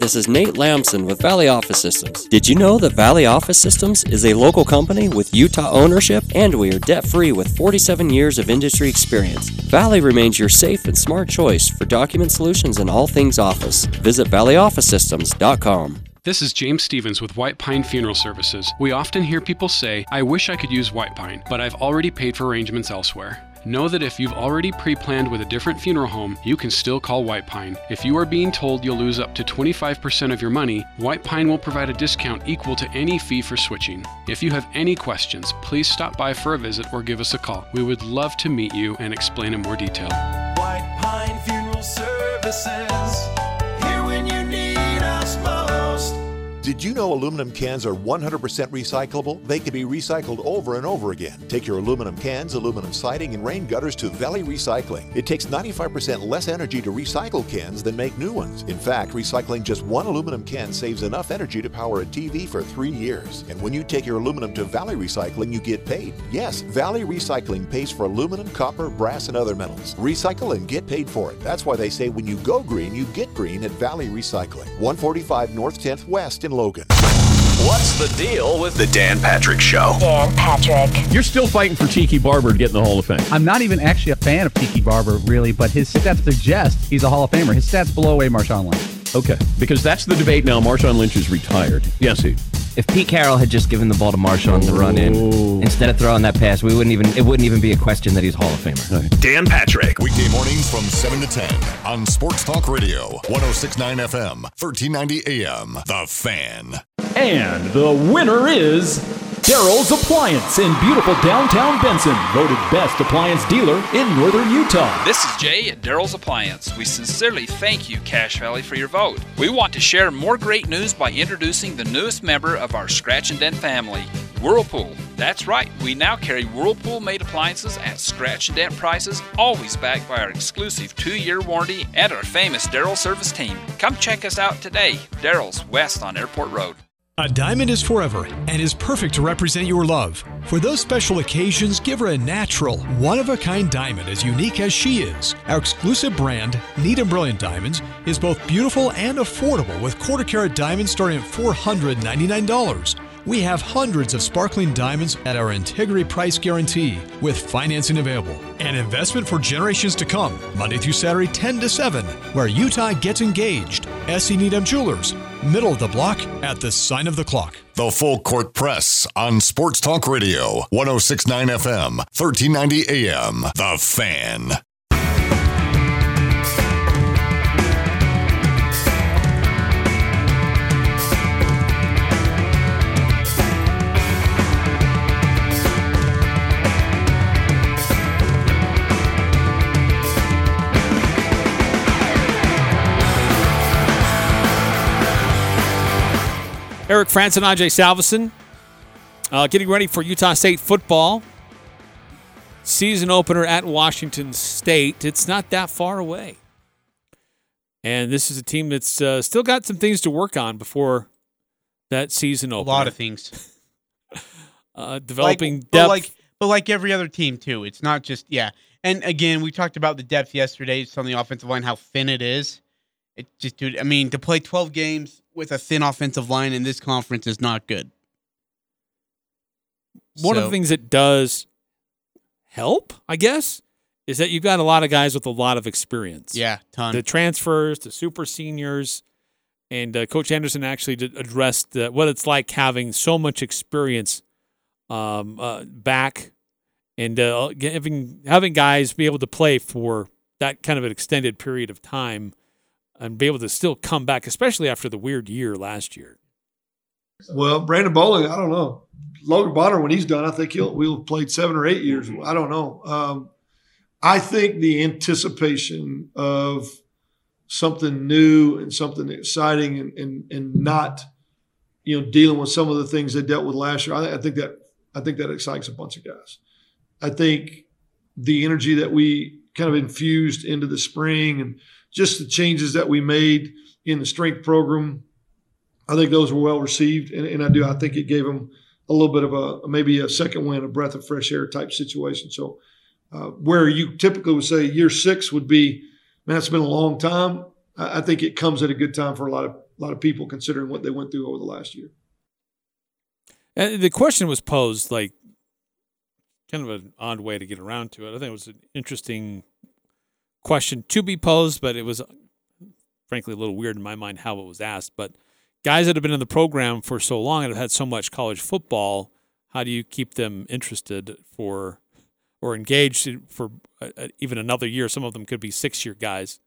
This is Nate Lamson with Valley Office Systems. Did you know that Valley Office Systems is a local company with Utah ownership and we are debt free with 47 years of industry experience? Valley remains your safe and smart choice for document solutions and all things office. Visit valleyofficesystems.com. This is James Stevens with White Pine Funeral Services. We often hear people say, I wish I could use White Pine, but I've already paid for arrangements elsewhere. Know that if you've already pre planned with a different funeral home, you can still call White Pine. If you are being told you'll lose up to 25% of your money, White Pine will provide a discount equal to any fee for switching. If you have any questions, please stop by for a visit or give us a call. We would love to meet you and explain in more detail. White Pine Funeral Services. Did you know aluminum cans are 100% recyclable? They can be recycled over and over again. Take your aluminum cans, aluminum siding, and rain gutters to Valley Recycling. It takes 95% less energy to recycle cans than make new ones. In fact, recycling just one aluminum can saves enough energy to power a TV for three years. And when you take your aluminum to Valley Recycling, you get paid. Yes, Valley Recycling pays for aluminum, copper, brass, and other metals. Recycle and get paid for it. That's why they say when you go green, you get green at Valley Recycling. 145 North 10th West in Logan. What's the deal with the Dan Patrick Show? Dan Patrick. You're still fighting for Tiki Barber to get in the Hall of Fame. I'm not even actually a fan of Tiki Barber, really, but his stats suggest he's a Hall of Famer. His stats blow away Marshawn Lynch. Okay, because that's the debate now. Marshawn Lynch is retired. Yes, he. If Pete Carroll had just given the ball to Marshawn to run in oh. instead of throwing that pass, we wouldn't even it wouldn't even be a question that he's Hall of Famer. Dan Patrick. Weekday mornings from 7 to 10 on Sports Talk Radio, 1069 FM, 1390 AM. The Fan. And the winner is Daryl's Appliance in beautiful downtown Benson, voted best appliance dealer in northern Utah. This is Jay at Daryl's Appliance. We sincerely thank you, Cache Valley, for your vote. We want to share more great news by introducing the newest member of our Scratch and Dent family, Whirlpool. That's right, we now carry Whirlpool made appliances at scratch and dent prices, always backed by our exclusive two year warranty and our famous Daryl service team. Come check us out today. Daryl's West on Airport Road. A diamond is forever and is perfect to represent your love. For those special occasions, give her a natural, one of a kind diamond as unique as she is. Our exclusive brand, Neat and Brilliant Diamonds, is both beautiful and affordable with quarter carat diamonds starting at $499. We have hundreds of sparkling diamonds at our integrity price guarantee with financing available. An investment for generations to come, Monday through Saturday, 10 to 7, where Utah gets engaged. SE Needham Jewelers, middle of the block at the sign of the clock. The Full Court Press on Sports Talk Radio, 1069 FM, 1390 AM. The Fan. Eric Frandsen and Ajay Salvesen uh, getting ready for Utah State football. Season opener at Washington State. It's not that far away. And this is a team that's uh, still got some things to work on before that season opener. A lot of things. Uh, developing like, depth. But like, but like every other team too. It's not just yeah. And again, we talked about the depth yesterday. It's on the offensive line, how thin it is. It just, dude. I mean, to play 12 games with a thin offensive line in this conference is not good. One of the things that does help, I guess, is that you've got a lot of guys with a lot of experience. Yeah, ton. The transfers, the super seniors, and uh, Coach Anderson actually addressed uh, what it's like having so much experience um, uh, back and uh, having having guys be able to play for that kind of an extended period of time and be able to still come back, especially after the weird year last year. Well, Brandon Bowling, I don't know. Logan Bonner, when he's done, I think he'll we'll have played seven or eight years. I don't know. Um, I think the anticipation of something new and something exciting and and, and not, you know, dealing with some of the things they dealt with last year. I, I think that I think that excites a bunch of guys. I think the energy that we kind of infused into the spring and just the changes that we made in the strength program I think those were well received, and, and I do. I think it gave them a little bit of a maybe a second win, a breath of fresh air type situation. So, uh, where you typically would say year six would be, man, it's been a long time. I, I think it comes at a good time for a lot of a lot of people considering what they went through over the last year. And the question was posed like kind of an odd way to get around to it. I think it was an interesting question to be posed, but it was frankly a little weird in my mind how it was asked. But guys that have been in the program for so long and have had so much college football, how do you keep them interested for or engaged for uh, uh, even another year? Some of them could be six year guys.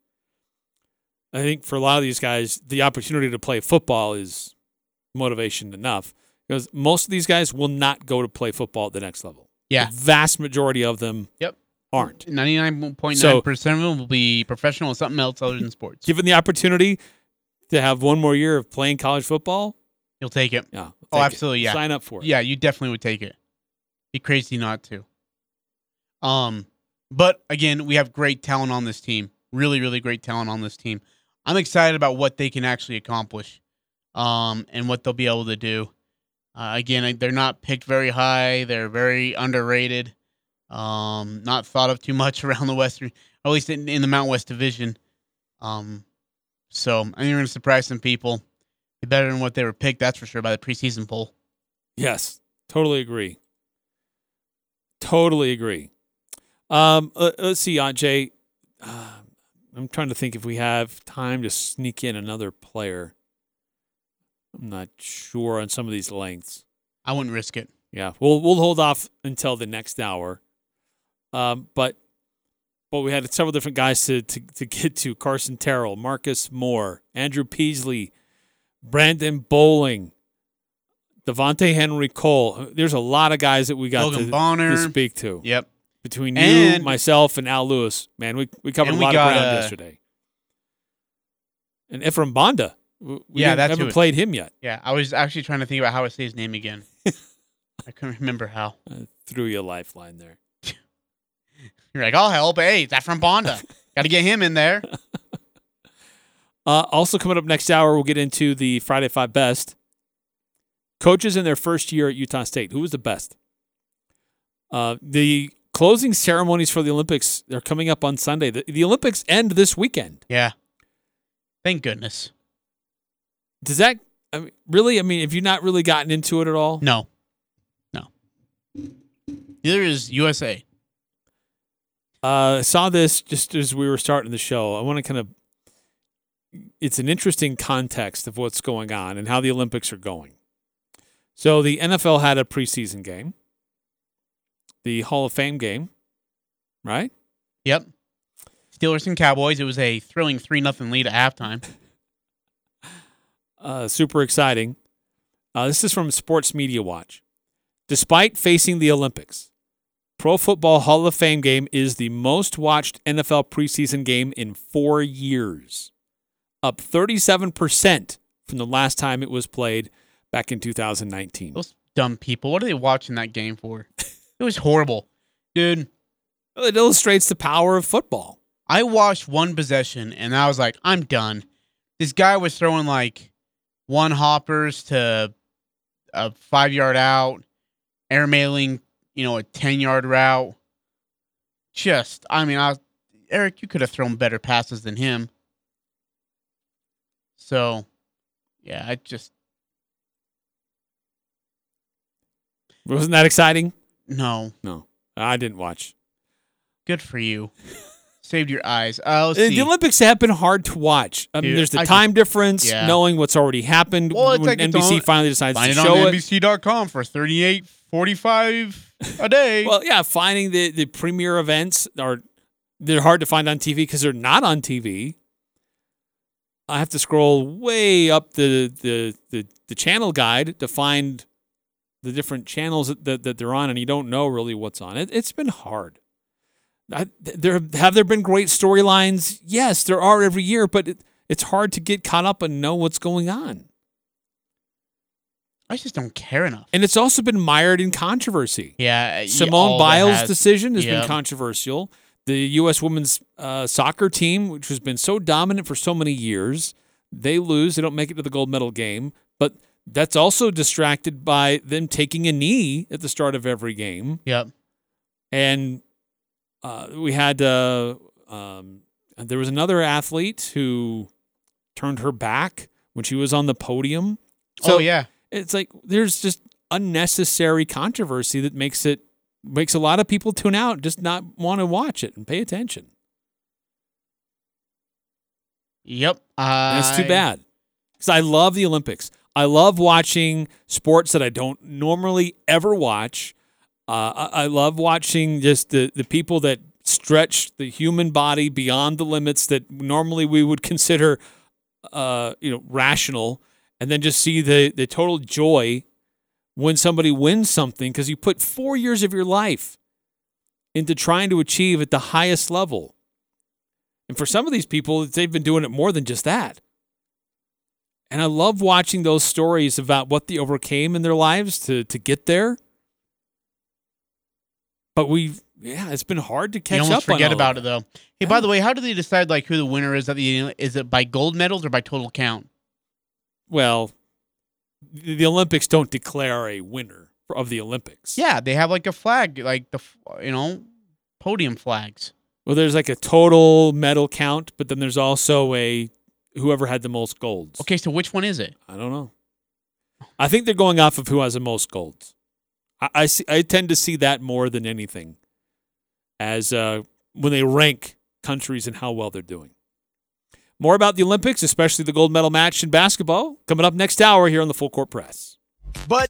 I think for a lot of these guys, the opportunity to play football is motivation enough because most of these guys will not go to play football at the next level. Yeah. The vast majority of them Yep. Aren't. Ninety nine point nine percent of them will be professional in something else other than sports. Given the opportunity to have one more year of playing college football, You'll take it. yeah. Oh, take it. absolutely. Yeah. Sign up for it. Yeah, you definitely would take it. Be crazy not to. Um, but again, we have great talent on this team. Really, really great talent on this team. I'm excited about what they can actually accomplish, um, and what they'll be able to do. Uh, again, they're not picked very high. They're very underrated. Um, not thought of too much around the Western, at least in, in the Mount West Division. Um, so I think they're going to surprise some people. Be better than what they were picked, that's for sure, by the preseason poll. Yes, totally agree. Totally agree. Um, let- let's see, Ajay. Uh, I'm trying to think if we have time to sneak in another player. I'm not sure on some of these lengths. I wouldn't risk it. Yeah, we'll we'll hold off until the next hour. Um, but but we had several different guys to to, to get to: Carson Terrell, Marcus Moore, Andrew Peasley, Brandon Bowling, Devontae Henry Cole. There's a lot of guys that we got Logan to, Bonner. to speak to. Yep. Between you, And- myself, and Al Lewis, man, we we covered a we lot got, of ground uh, yesterday. And Ephraim Banda, we yeah, that's haven't played him yet. Yeah, I was actually trying to think about how I say his name again. I couldn't remember how. I threw you a lifeline there. You're like, I'll help. Hey, that from Banda. Got to get him in there. Uh, also coming up next hour, we'll get into the Friday Five Best. Coaches in their first year at Utah State. Who was the best? Uh, the closing ceremonies for the Olympics are coming up on Sunday. The, the Olympics end this weekend. Yeah. Thank goodness. Does that I mean, really? I mean, have you not really gotten into it at all? No. No. Neither is USA. Uh, saw this just as we were starting the show. I want to kind of. It's an interesting context of what's going on and how the Olympics are going. So the NFL had a preseason game, the Hall of Fame game, right? Yep. Steelers and Cowboys. It was a thrilling 3 nothing lead at halftime. Uh, super exciting. Uh, this is from Sports Media Watch. Despite facing the Olympics, Pro Football Hall of Fame game is the most watched NFL preseason game in four years, up 37% from the last time it was played back in 2019. Those dumb people. What are they watching that game for? It was horrible. Dude, It illustrates the power of football. I watched one possession and I was like, I'm done. This guy was throwing like one hoppers to a five yard out, airmailing, you know, a 10 yard route. Just, I mean, I, Eric, you could have thrown better passes than him. So, yeah, I just, Wasn't that exciting? no. No, I didn't watch. Good for you. Saved your eyes. Uh, Uh, see. The Olympics have been hard to watch. I mean, Dude, there's the I time difference, yeah. knowing what's already happened Well, when like NBC on- finally decides Find to it show on it. NBC.com for 38.45 a day. Well, yeah, finding the, the premier events are they're hard to find on TV because they're not on TV. I have to scroll way up the the the, the channel guide to find the different channels that, that, that they're on, and you don't know really what's on. It it's been hard. I, there have there been great storylines. Yes, there are every year, but it, it's hard to get caught up and know what's going on. I just don't care enough. And it's also been mired in controversy. Yeah, Simone Biles' has- decision has Yep. been controversial. The U.S. women's uh, soccer team, which has been so dominant for so many years, they lose. They don't make it to the gold medal game. But that's also distracted by them taking a knee at the start of every game. Yep. And uh, we had uh, um, there was another athlete who turned her back when she was on the podium. Oh, yeah. It's like there's just unnecessary controversy that makes it makes a lot of people tune out, just not want to watch it and pay attention. Yep. And it's too bad. Because I love the Olympics. I love watching sports that I don't normally ever watch. Uh, I, I love watching just the, the people that stretch the human body beyond the limits that normally we would consider, uh, you know, rational, and then just see the the total joy when somebody wins something because you put four years of your life into trying to achieve at the highest level. And for some of these people, they've been doing it more than just that. And I love watching those stories about what they overcame in their lives to to get there. But we, yeah, it's been hard to catch up. forget about it though. Hey, by the way, how do they decide like who the winner is? At the is it by gold medals or by total count? Well, the Olympics don't declare a winner of the Olympics. Yeah, they have like a flag, like the you know podium flags. Well, there's like a total medal count, but then there's also a whoever had the most golds. Okay, so which one is it? I don't know. I think they're going off of who has the most golds. I, I see. I tend to see that more than anything, as uh, when they rank countries and how well they're doing. More about the Olympics, especially the gold medal match in basketball, coming up next hour here on the Full Court Press. But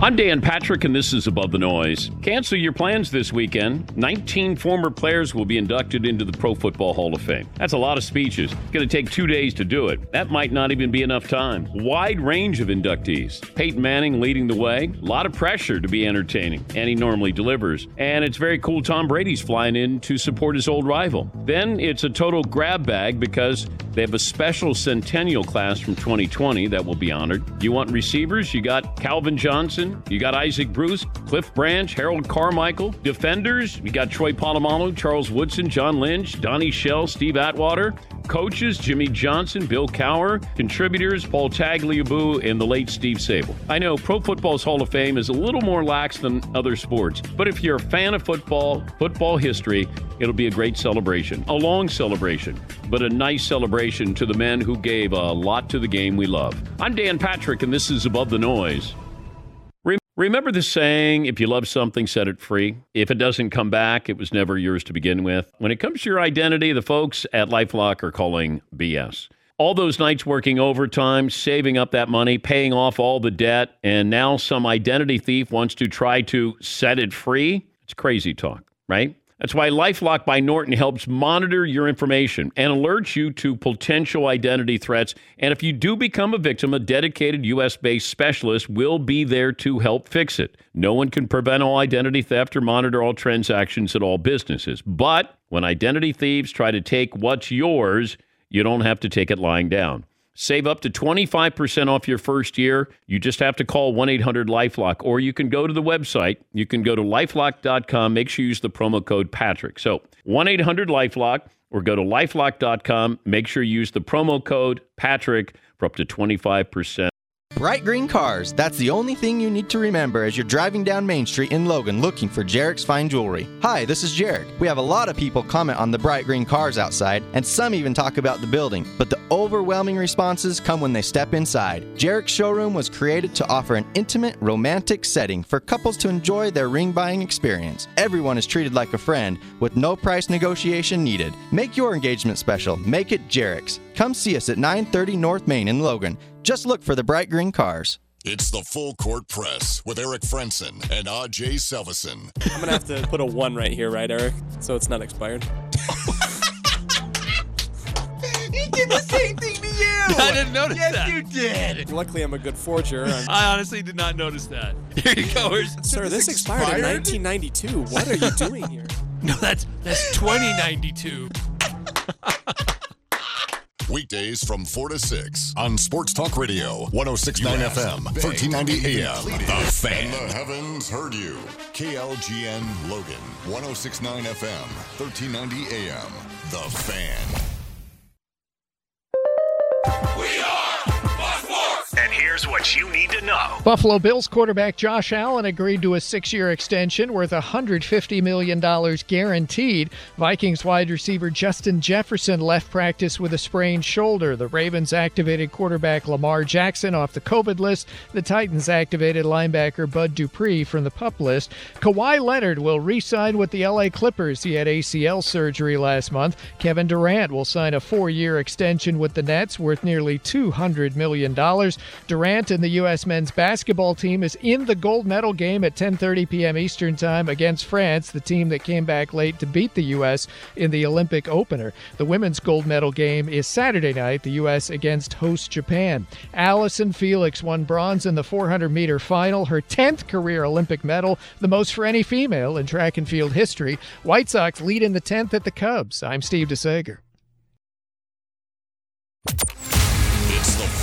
I'm Dan Patrick, and this is Above the Noise. Cancel your plans this weekend. 19 former players will be inducted into the Pro Football Hall of Fame. That's a lot of speeches. It's going to take two days to do it. That might not even be enough time. Wide range of inductees. Peyton Manning leading the way. A lot of pressure to be entertaining, and he normally delivers. And it's very cool Tom Brady's flying in to support his old rival. Then it's a total grab bag because they have a special centennial class from 2020 that will be honored. You want receivers? You got Calvin Johnson, you got Isaac Bruce, Cliff Branch, Harold Carmichael. Defenders, you got Troy Polamalu, Charles Woodson, John Lynch, Donnie Shell, Steve Atwater. Coaches, Jimmy Johnson, Bill Cowher. Contributors, Paul Tagliabue, and the late Steve Sabol. I know Pro Football's Hall of Fame is a little more lax than other sports, but if you're a fan of football, football history, it'll be a great celebration. A long celebration, but a nice celebration to the men who gave a lot to the game we love. I'm Dan Patrick, and this is Above the Noise. Re- Remember the saying, if you love something, set it free? If it doesn't come back, it was never yours to begin with. When it comes to your identity, the folks at Lifelock are calling BS. All those nights working overtime, saving up that money, paying off all the debt, and now some identity thief wants to try to set it free? It's crazy talk, right? That's why Lifelock by Norton helps monitor your information and alerts you to potential identity threats. And if you do become a victim, a dedicated US based specialist will be there to help fix it. No one can prevent all identity theft or monitor all transactions at all businesses. But when identity thieves try to take what's yours, you don't have to take it lying down. Save up to 25% off your first year. You just have to call 1 800 Lifelock, or you can go to the website. You can go to lifelock.com. Make sure you use the promo code Patrick. So 1 800 Lifelock, or go to lifelock.com. Make sure you use the promo code Patrick for up to 25%. Bright green cars, that's the only thing you need to remember as you're driving down Main Street in Logan looking for Jarek's Fine Jewelry. Hi, this is Jarek. We have a lot of people comment on the bright green cars outside, and some even talk about the building, but the overwhelming responses come when they step inside. Jarek's showroom was created to offer an intimate, romantic setting for couples to enjoy their ring buying experience. Everyone is treated like a friend with no price negotiation needed. Make your engagement special. Make it Jarek's. Come see us at 930 North Main in Logan. Just look for the bright green cars. It's the Full Court Press with Eric Frandsen and Ajay Salvesen. I'm gonna have to put a one right here, right, Eric? So it's not expired. He did the same thing to you. I didn't notice yes, that. Yes, you did. Luckily, I'm a good forger. I'm- I honestly did not notice that. Here you go. Where's- Sir, this expired in 1992. What are you doing here? No, that's that's 2092. Weekdays from 4 to 6 on Sports Talk Radio, 1069 FM, 1390 AM. The Fan. And the heavens heard you. KLGN Logan, 1069 FM, 1390 AM. The Fan. We are And here's Here's what you need to know. Buffalo Bills quarterback Josh Allen agreed to a six year extension worth $150 million guaranteed. Vikings wide receiver Justin Jefferson left practice with a sprained shoulder. The Ravens activated quarterback Lamar Jackson off the COVID list. The Titans activated linebacker Bud Dupree from the pup list. Kawhi Leonard will re sign with the LA Clippers. He had ACL surgery last month. Kevin Durant will sign a four year extension with the Nets worth nearly $200 million. Durant and the U.S. men's basketball team is in the gold medal game at 10:30 p.m. Eastern Time against France, the team that came back late to beat the U.S. in the Olympic opener. The women's gold medal game is Saturday night, the U.S. against host Japan. Allison Felix won bronze in the 400 meter final, her 10th career Olympic medal, the most for any female in track and field history. White Sox lead in the 10th at the Cubs. I'm Steve DeSager.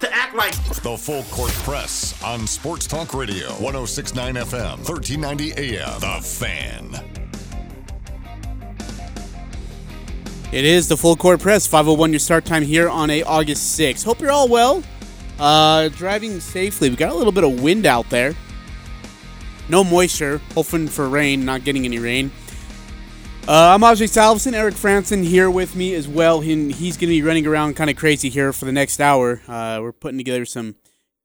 to act like The full court press on Sports Talk Radio, 1069 FM, 1390 AM. The Fan. It is the full court press. 501 your start time here on a August 6th. Hope you're all well. Uh, driving safely. We got a little bit of wind out there. No moisture. Hoping for rain. Not getting any rain. Uh, I'm Ajay Salvesen. Eric Frandsen here with me as well. He, he's going to be running around kind of crazy here for the next hour. Uh, we're putting together some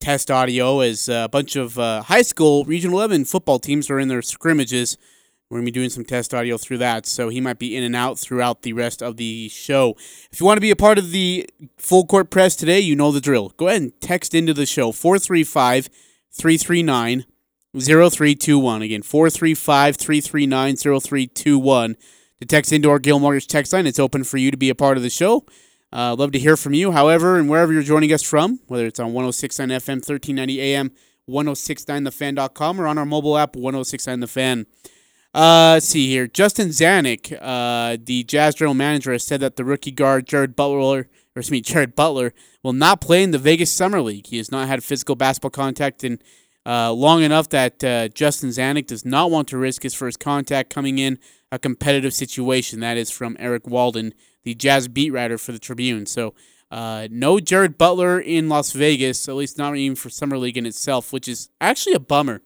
test audio as uh, a bunch of uh, high school Region 11 football teams are in their scrimmages. We're going to be doing some test audio through that, so he might be in and out throughout the rest of the show. If you want to be a part of the full court press today, you know the drill. Go ahead and text into the show 435 339 0321. Again, 435 339 0321. To text into our Gil Mortgage text line, it's open for you to be a part of the show. Uh, love to hear from you, however, and wherever you're joining us from, whether it's on 1069 FM, 1390 AM, 1069thefan.com, or on our mobile app, 1069 The Fan. Uh, let's see here. Justin Zanik, uh, the Jazz general manager, has said that the rookie guard Jared Butler, or excuse me, Jared Butler, will not play in the Vegas Summer League. He has not had physical basketball contact in uh, long enough that uh, Justin Zanik does not want to risk his first contact coming in a competitive situation. That is from Eric Walden, the Jazz beat writer for the Tribune. So. Uh, no Jared Butler in Las Vegas, at least not even for Summer League in itself, which is actually a bummer.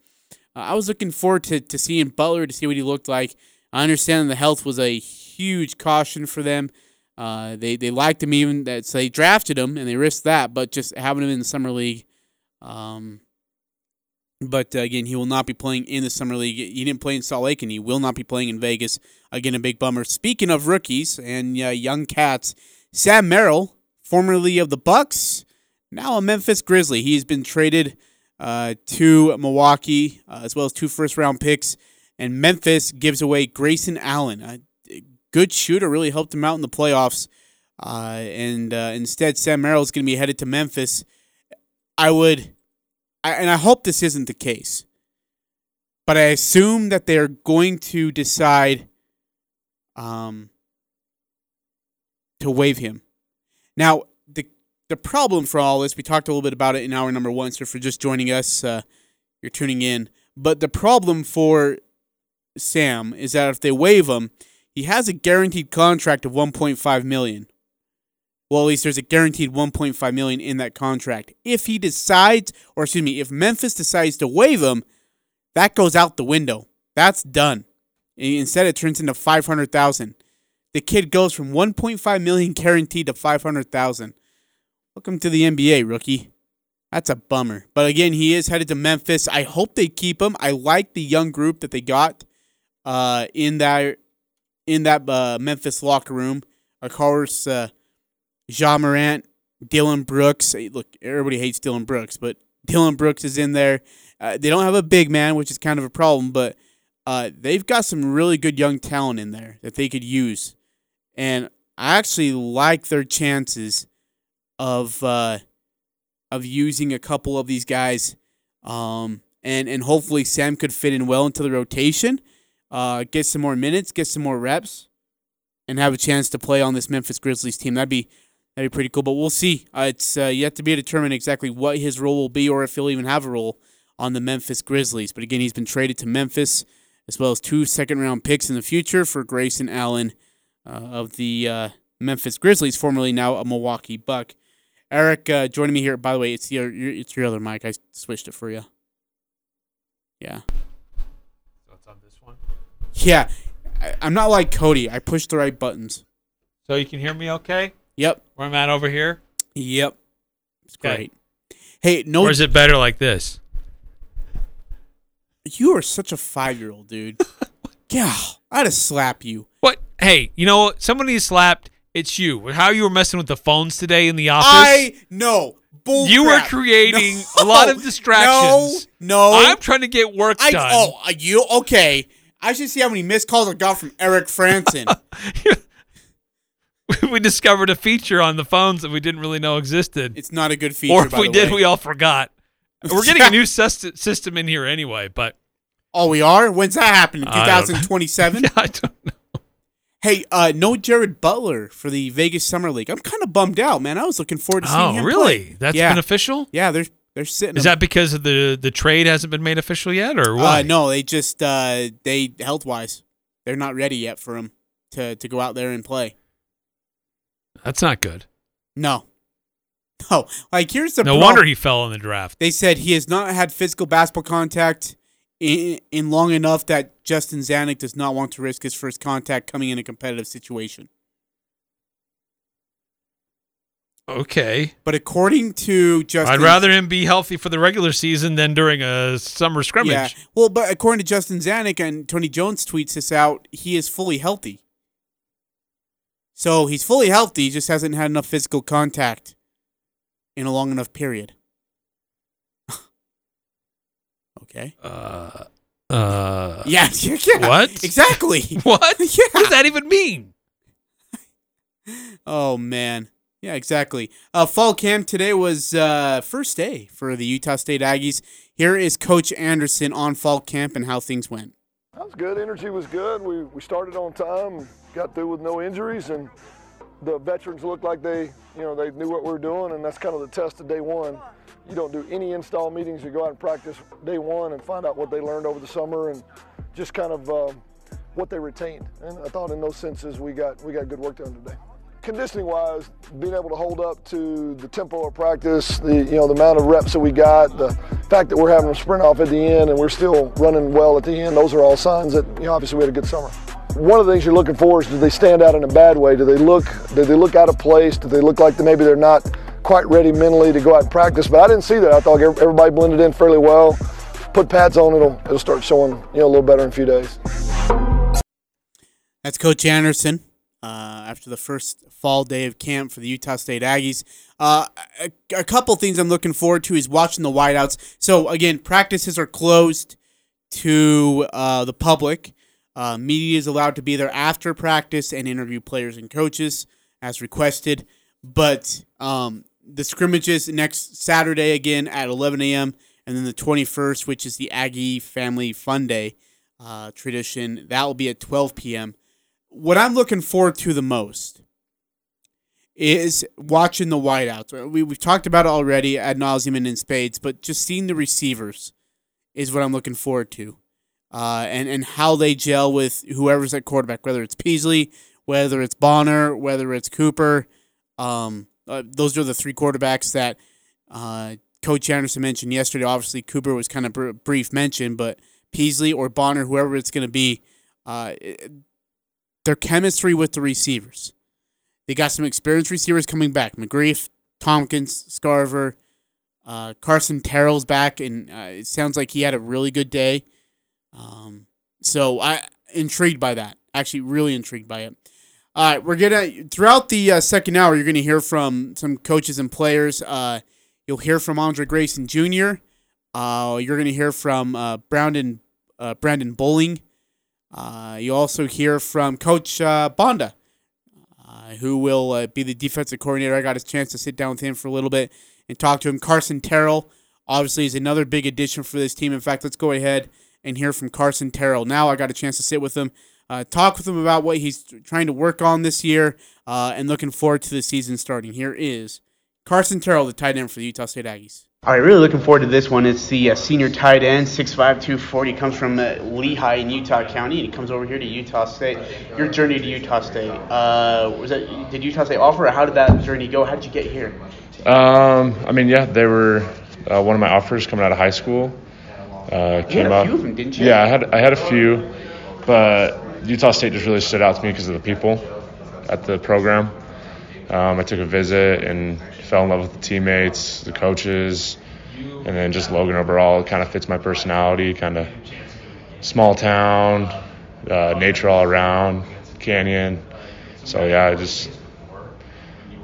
Uh, I was looking forward to, to seeing Butler to see what he looked like. I understand the health was a huge caution for them. Uh, they they liked him even that so they drafted him and they risked that, but just having him in the summer league. Um, but uh, again, he will not be playing in the summer league. He didn't play in Salt Lake, and he will not be playing in Vegas. Again, a big bummer. Speaking of rookies and uh, young cats, Sam Merrill, formerly of the Bucks, now a Memphis Grizzly. He's been traded uh, to Milwaukee, uh, as well as two first round picks. And Memphis gives away Grayson Allen, a good shooter, really helped him out in the playoffs. Uh, and uh, instead, Sam Merrill is going to be headed to Memphis. I would, I, and I hope this isn't the case, but I assume that they're going to decide um, to waive him. Now, the the problem for all this, we talked a little bit about it in hour number one. So for just joining us, uh, you're tuning in. But the problem for Sam is that if they waive him, he has a guaranteed contract of 1.5 million. Well, at least there's a guaranteed 1.5 million in that contract. If he decides, or excuse me, if Memphis decides to waive him, that goes out the window. That's done. Instead, it turns into 500,000. The kid goes from 1.5 million guaranteed to 500,000. Welcome to the NBA, rookie. That's a bummer. But again, he is headed to Memphis. I hope they keep him. I like the young group that they got uh, in that in that uh, Memphis locker room. Of course, uh, Ja Morant, Dillon Brooks. Look, everybody hates Dillon Brooks, but Dillon Brooks is in there. Uh, they don't have a big man, which is kind of a problem, but uh, they've got some really good young talent in there that they could use. And I actually like their chances of uh, of using a couple of these guys, um, and and hopefully Sam could fit in well into the rotation. uh, get some more minutes, get some more reps, and have a chance to play on this Memphis Grizzlies team. That'd be that'd be pretty cool. But we'll see. Uh, it's uh, yet to be determined exactly what his role will be, or if he'll even have a role on the Memphis Grizzlies. But again, he's been traded to Memphis, as well as two second round picks in the future for Grayson Allen uh, of the uh, Memphis Grizzlies, formerly now a Milwaukee Buck. Eric, uh, joining me here. By the way, it's your it's your other mic. I switched it for you. Yeah. So it's on this one. Yeah, I, I'm not like Cody. I push the right buttons. So you can hear me okay? Yep. Where I'm at over here? Yep. It's Okay. great. Hey, no. Or is it better like this? You are such a five year old, dude. yeah, I'd have slap you. What? Hey, you know what? Somebody slapped. It's you. How you were messing with the phones today in the office? I know. Bull you were creating No, a lot of distractions. No, no. I'm trying to get work I, done. Oh, uh, you okay? I should see how many missed calls I got from Eric Frandsen. we discovered a feature on the phones that we didn't really know existed. It's not a good feature. or if we did, way. we all forgot. We're getting a new system in here anyway, but Oh, we are. When's that happening? I don't- 2027. I don't know. Hey, uh, no Jared Butler for the Vegas Summer League. I'm kind of bummed out, man. I was looking forward to seeing Oh, him really? play. That's yeah. been official? Yeah, they're they're sitting. Is him. that because of the the trade hasn't been made official yet, or what? Uh, no, they just uh, they health wise, they're not ready yet for him to to go out there and play. That's not good. No, no. Like here's the no prob- wonder he fell in the draft. They said he has not had physical basketball contact in, in long enough that Justin Zanik does not want to risk his first contact coming in a competitive situation. Okay. But according to Justin, I'd rather him be healthy for the regular season than during a summer scrimmage. Yeah. Well, but according to Justin Zanik and Tony Jones tweets this out, he is fully healthy. So he's fully healthy, just hasn't had enough physical contact in a long enough period. okay. Uh, uh, Yeah, yeah, yeah. What? Exactly. What? Yeah. What does that even mean? Oh man. Yeah, exactly. Uh, fall camp today was uh, first day for the Utah State Aggies. Here is Coach Anderson on fall camp and how things went. That was good. Energy was good. We, we started on time, got through with no injuries, and the veterans looked like they, you know, they knew what we were doing, and that's kind of the test of day one. You don't do any install meetings. You go out and practice day one and find out what they learned over the summer and just kind of uh, what they retained. And I thought in those senses we got we got good work done today. Conditioning wise, being able to hold up to the tempo of practice, the you know the amount of reps that we got, the fact that we're having a sprint off at the end and we're still running well at the end, those are all signs that you know obviously we had a good summer. One of the things you're looking for is do they stand out in a bad way? Do they look do they look out of place? Do they look like maybe they're not quite ready mentally to go out and practice? But I didn't see that. I thought everybody blended in fairly well. Put pads on, it'll it'll start showing you know a little better in a few days. That's Coach Anderson uh, after the first fall day of camp for the Utah State Aggies. Uh, a, a couple things I'm looking forward to is watching the wideouts. So again, practices are closed to uh, the public. Uh, media is allowed to be there after practice and interview players and coaches as requested. But um, the scrimmages next Saturday again at 11 a.m. and then the 21st, which is the Aggie Family Fun Day uh, tradition, that will be at 12 p.m. What I'm looking forward to the most is watching the wideouts. We, we've talked about it already ad nauseum and in spades, but just seeing the receivers is what I'm looking forward to. Uh, and, and how they gel with whoever's at quarterback, whether it's Peasley, whether it's Bonner, whether it's Cooper. Um, uh, those are the three quarterbacks that uh, Coach Anderson mentioned yesterday. Obviously, Cooper was kind of br- brief mention, but Peasley or Bonner, whoever it's going to be, uh, it- their chemistry with the receivers. They got some experienced receivers coming back. McGriff, Thompkins, Scarver, uh, Carson Terrell's back, and uh, it sounds like he had a really good day. Um, so I intrigued by that. Actually, really intrigued by it. All right, we're gonna throughout the uh, second hour. You're gonna hear from some coaches and players. Uh, you'll hear from Andre Grayson Jr. Uh, you're gonna hear from uh, Brandon uh, Brandon Bowling. Uh, you also hear from Coach uh, Banda, uh, who will uh, be the defensive coordinator. I got a chance to sit down with him for a little bit and talk to him. Carson Terrell, obviously, is another big addition for this team. In fact, let's go ahead and hear from Carson Terrell. Now I got a chance to sit with him, uh, talk with him about what he's trying to work on this year, uh, and looking forward to the season starting. Here is Carson Terrell, the tight end for the Utah State Aggies. All right, really looking forward to this one. It's the uh, senior tight end, 6'5", 240. Comes from uh, Lehi in Utah County, and he comes over here to Utah State. Your journey to Utah State, uh, was that did Utah State offer, or how did that journey go? How did you get here? Um, I mean, yeah, they were uh, one of my offers coming out of high school. Uh, You had a few of them, didn't you? Yeah, I had I had a few, but Utah State just really stood out to me because of the people at the program. Um, I took a visit and fell in love with the teammates, the coaches, and then just Logan overall. It kind of fits my personality, kind of small town, uh, nature all around, canyon. So yeah, I just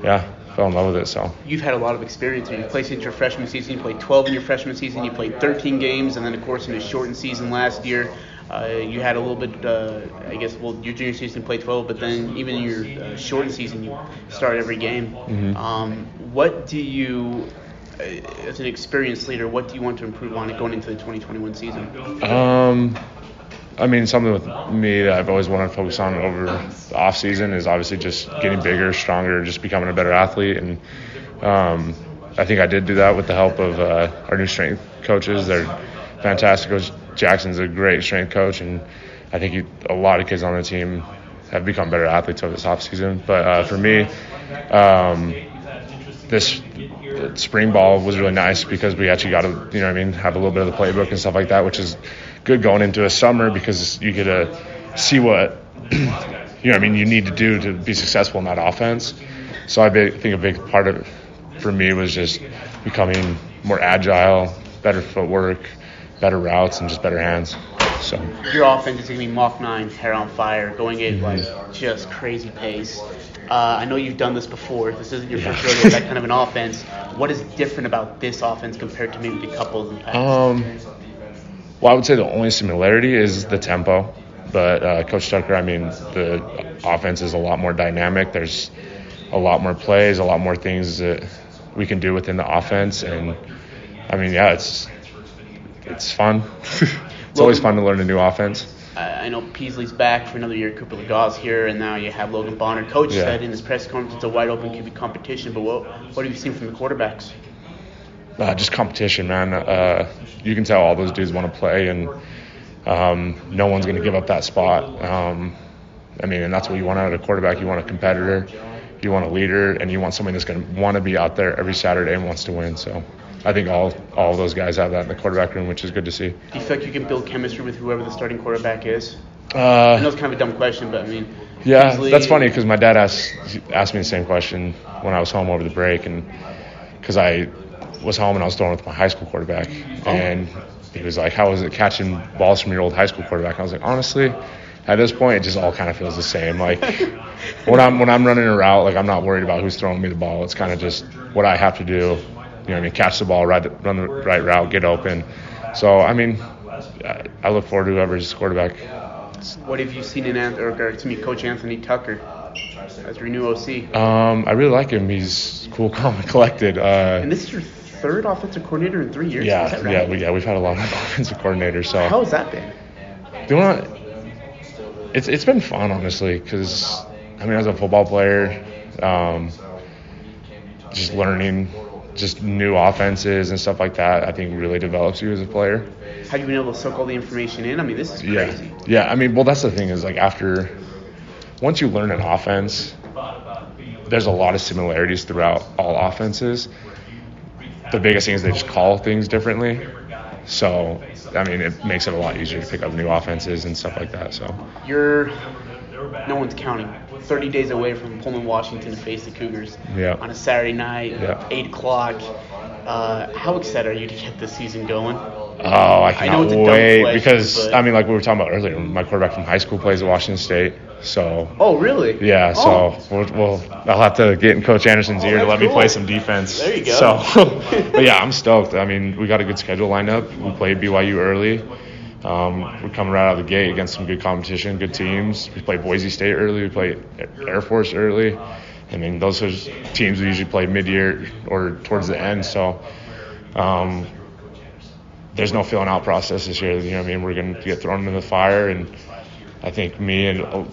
yeah fell in love with it. So You've had a lot of experience. You played since your freshman season. You played 12 in your freshman season. You played 13 games, and then of course in a shortened season last year, uh, you had a little bit. Uh, I guess well, your junior season played 12, but then even in your uh, shortened season, you started every game. Mhm. Um, what do you, uh, as an experienced leader, what do you want to improve on it going into the 2021 season? Um, I mean, something with me that I've always wanted to focus on over the off season is obviously just getting bigger, stronger, just becoming a better athlete, and um, I think I did do that with the help of uh, our new strength coaches. They're fantastic. Coach Jackson's a great strength coach, and I think he, a lot of kids on the team have become better athletes over this off season. But uh, for me, um, this spring ball was really nice because we actually got to, you know, I mean, have a little bit of the playbook and stuff like that, which is good going into a summer because you get to see what, you know, I mean, you need to do to be successful in that offense. So I think a big part of it for me was just becoming more agile, better footwork, better routes, and just better hands. So. Your offense is going to be Mach 9, hair on fire, going at like just crazy pace. Uh, I know you've done this before. This isn't your first rodeo with that kind of an offense. What is different about this offense compared to maybe the couple in the past? Um, well, I would say the only similarity is the tempo. But uh, Coach Tucker, I mean, the offense is a lot more dynamic. There's a lot more plays, a lot more things that we can do within the offense, and I mean, yeah, it's it's fun. it's always fun to learn a new offense. I I know Peasley's back for another year. Cooper Legas's here, and now you have Logan Bonner. Coach Yeah. said in his press conference it's a wide open QB competition. But what what have you seen from the quarterbacks? Uh, just competition, man. Uh, you can tell all those dudes want to play, and um, no one's going to give up that spot. Um, I mean, and that's what you want out of a quarterback. You want a competitor, you want a leader, and you want somebody that's going to want to be out there every Saturday and wants to win. So, I think all all those guys have that in the quarterback room, which is good to see. Do you feel like you can build chemistry with whoever the starting quarterback is? Uh, I know it's kind of a dumb question, but I mean, Yeah, that's funny because my dad asked asked me the same question when I was home over the break, and because I was home and I was throwing with my high school quarterback, and he was like, "How was it catching balls from your old high school quarterback?" And I was like, honestly. At this point, it just all kind of feels the same. Like when I'm when I'm running a route, like I'm not worried about who's throwing me the ball. It's kind of just what I have to do. You know, what I mean, catch the ball, right, run the right route, get open. So I mean, I, I look forward to whoever's quarterback. what have you seen in Anth- or, or to me, Coach Anthony Tucker as your new OC? Um, I really like him. He's cool, calm, and collected. Uh, And this is your third offensive coordinator in three years. yeah, right? yeah, we, yeah. We've had a lot of offensive coordinators. So How has that been? Do you want? It's it's been fun, honestly, because I mean, as a football player, um, just learning just new offenses and stuff like that, I think really develops you as a player. Have you been able to soak all the information in? I mean, this is crazy. Yeah, yeah. I mean, well, that's the thing is like after once you learn an offense, there's a lot of similarities throughout all offenses. The biggest thing is they just call things differently. So, I mean, it makes it a lot easier to pick up new offenses and stuff like that. So, You're no one's counting. 30 days away from Pullman, Washington to face the Cougars Yeah. on a Saturday night, Yeah. 8 o'clock. Uh, how excited are you to get this season going? Oh, I know cannot it's a wait question, because but- I mean, like we were talking about earlier, my quarterback from high school plays at Washington State. So Oh, really? yeah, so Oh. we'll, we'll I'll have to get in Coach Anderson's Oh, ear to let me play some defense. There you go. So, but yeah, I'm stoked. I mean, we got a good schedule lined up. We played BYU early. Um, we're coming right out of the gate against some good competition, good teams. We played Boise State early. We played Air Force early. I mean, those are teams we usually play mid-year or towards the end. So. Um, there's no filling out process this year. You know, what I mean, we're going to get thrown into the fire, and I think me and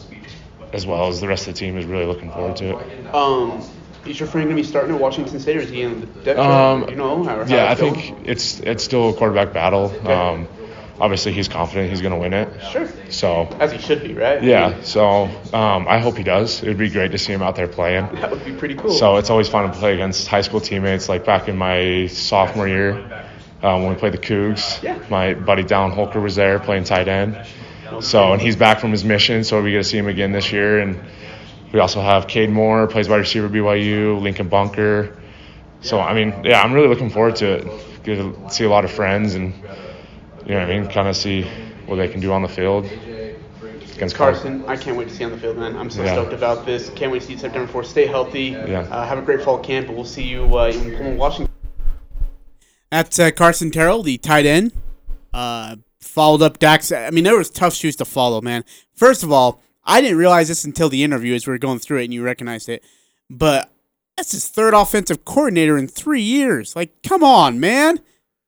as well as the rest of the team is really looking forward to it. Um, is your friend going to be starting at Washington State, or is he in the depth? Um, you know? Yeah, I think it's it's still a quarterback battle. Um, obviously, he's confident he's going to win it. Sure. So As he should be, right? yeah, so um, I hope he does. It would be great to see him out there playing. That would be pretty cool. So it's always fun to play against high school teammates. Like back in my sophomore year, um, when we played the Cougs, Yeah. my buddy Dallin Holker was there playing tight end. So and he's back from his mission, so we get to see him again this year. And we also have Cade Moore plays wide receiver BYU, Lincoln Bunker. So I mean, yeah, I'm really looking forward to it. Get to see a lot of friends and you know what I mean, kind of see what they can do on the field against Carson, I can't wait to see you on the field, man. I'm so Yeah. stoked about this. Can't wait to see you September 4th. Stay healthy. Yeah. Uh, have a great fall camp, and we'll see you uh, in Pullman, Washington. That's uh, Carson Terrell, the tight end. Uh, followed up Dax. I mean, there was tough shoes to follow, man. First of all, I didn't realize this until the interview as we were going through it, and you recognized it. But that's his third offensive coordinator in three years. Like, come on, man,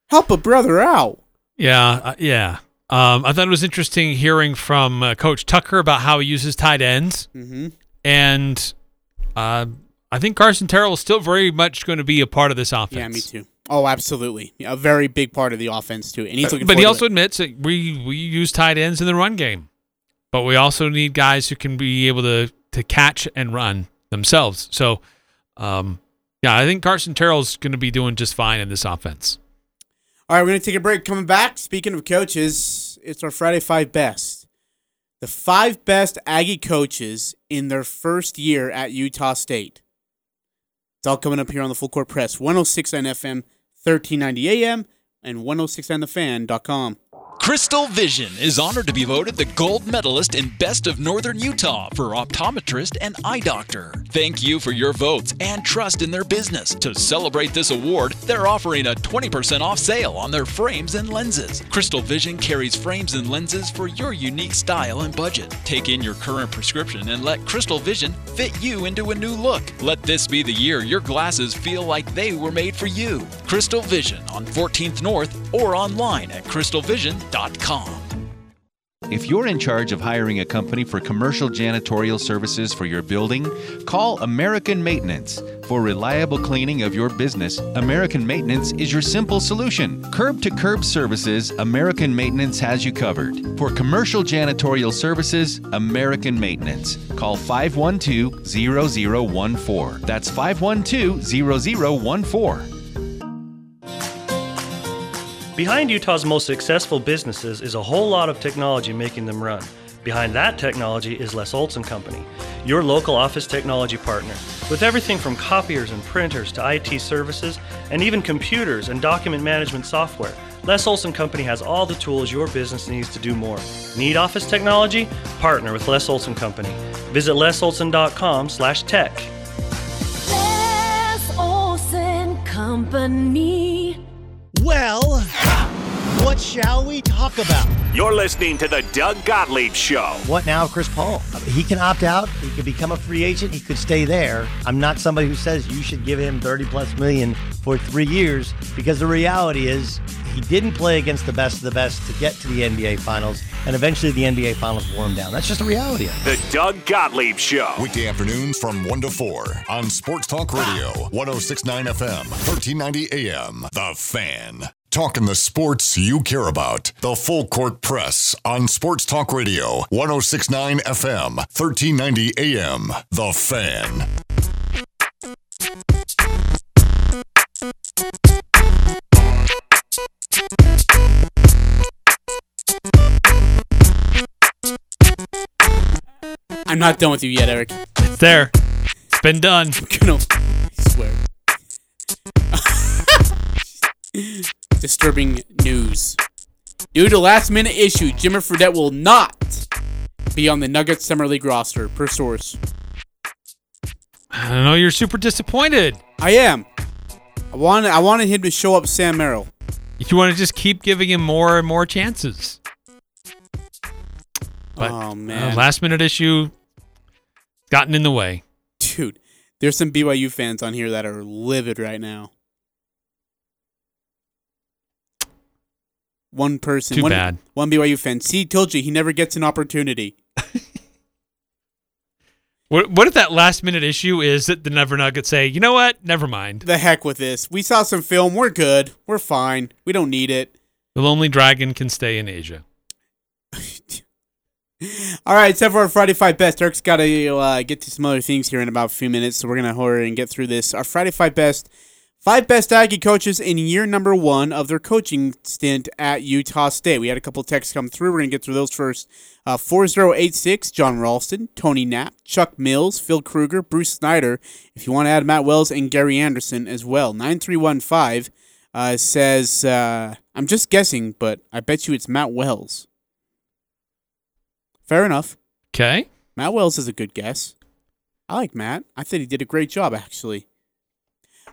help a brother out. Yeah, uh, yeah. Um, I thought it was interesting hearing from uh, Coach Tucker about how he uses tight ends, Mhm. and uh, I think Carson Terrell is still very much going to be a part of this offense. Yeah, me too. Oh, absolutely. A very big part of the offense too, and he's looking. But he also admits that we we use tight ends in the run game, but we also need guys who can be able to to catch and run themselves. So, um, yeah, I think Carson Terrell's going to be doing just fine in this offense. All right, we're going to take a break. Coming back, speaking of coaches, it's our Friday Five Best. The five best Aggie coaches in their first year at Utah State. It's all coming up here on the Full Court Press, 106 on FM, 1390 AM, and 106onthefan.com. Crystal Vision is honored to be voted the gold medalist in Best of Northern Utah for optometrist and eye doctor. Thank you for your votes and trust in their business. To celebrate this award, they're offering a 20% off sale on their frames and lenses. Crystal Vision carries frames and lenses for your unique style and budget. Take in your current prescription and let Crystal Vision fit you into a new look. Let this be the year your glasses feel like they were made for you. Crystal Vision on 14th North or online at crystalvision.com. If you're in charge of hiring a company for commercial janitorial services for your building, call American Maintenance. For reliable cleaning of your business, American Maintenance is your simple solution. Curb to curb services, American Maintenance has you covered. For commercial janitorial services, American Maintenance. Call 512 0014. That's 512 0014. Behind Utah's most successful businesses is a whole lot of technology making them run. Behind that technology is Les Olson Company, your local office technology partner. With everything from copiers and printers to IT services and even computers and document management software, Les Olson Company has all the tools your business needs to do more. Need office technology? Partner with Les Olson Company. Visit lesolson.com/tech. Les Olson Company. Well, what shall we talk about? You're listening to the Doug Gottlieb Show. What now, Chris Paul? He can opt out. He could become a free agent. He could stay there. I'm not somebody who says you should give him 30 plus million for three years because the reality is he didn't play against the best of the best to get to the NBA Finals, and eventually the NBA Finals wore him down. That's just the reality. of it. The Doug Gottlieb Show. Weekday afternoons from 1 to 4 on Sports Talk Radio, 1069 FM, 1390 AM. The Fan. Talking the sports you care about. The Full Court Press on Sports Talk Radio, 1069 FM, 1390 AM. The Fan. I'm not done with you yet, Eric. It's there. It's been done. gonna I swear. Disturbing news. Due to last minute issue, Jimmer Fredette will not be on the Nuggets Summer League roster, per source. I don't know you're super disappointed. I am. I wanted I wanted him to show up Sam Merrill. You want to just keep giving him more and more chances. But oh uh, man. last minute issue gotten in the way. Dude, there's some BYU fans on here that are livid right now. One person. Too one, bad. One BYU fan. See, told you he never gets an opportunity. What, what if that last minute issue is that the Never Nuggets say, you know what? Never mind. The heck with this. We saw some film. We're good. We're fine. We don't need it. The Lonely Dragon can stay in Asia. All right, except for our Friday Five Best. Eric's got to uh, get to some other things here in about a few minutes, so we're going to hurry and get through this. Our Friday Five Best. Five best Aggie coaches in year number one of their coaching stint at Utah State. We had a couple texts come through. We're going to get through those first. Uh, 4086, John Ralston, Tony Knapp, Chuck Mills, Phil Krueger, Bruce Snyder. If you want to add Matt Wells and Gary Anderson as well. 9315 uh, says, uh, I'm just guessing, but I bet you it's Matt Wells. Fair enough. Okay. Matt Wells is a good guess. I like Matt. I think he did a great job, actually.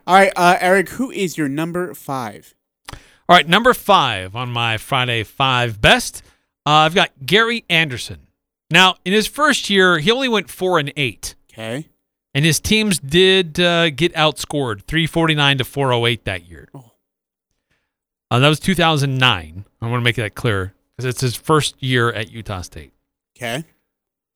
All right, uh, Eric, who is your number five? All right, number five on my Friday Five Best. Uh, I've got Gary Anderson. Now, in his first year, he only went four and eight. Okay. And his teams did uh, get outscored 349 to 408 that year. Uh, that was 2009. I want to make that clear because it's his first year at Utah State. Okay.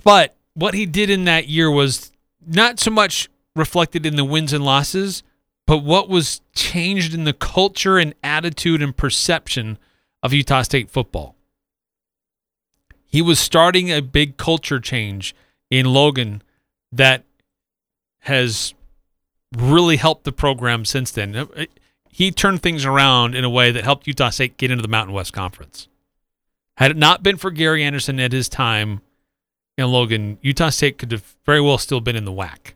But what he did in that year was not so much reflected in the wins and losses, but what was changed in the culture and attitude and perception of Utah State football. He was starting a big culture change in Logan that has really helped the program since then. He turned things around in a way that helped Utah State get into the Mountain West Conference. Had it not been for Gary Anderson at his time in Logan, Utah State could have very well still been in the WAC.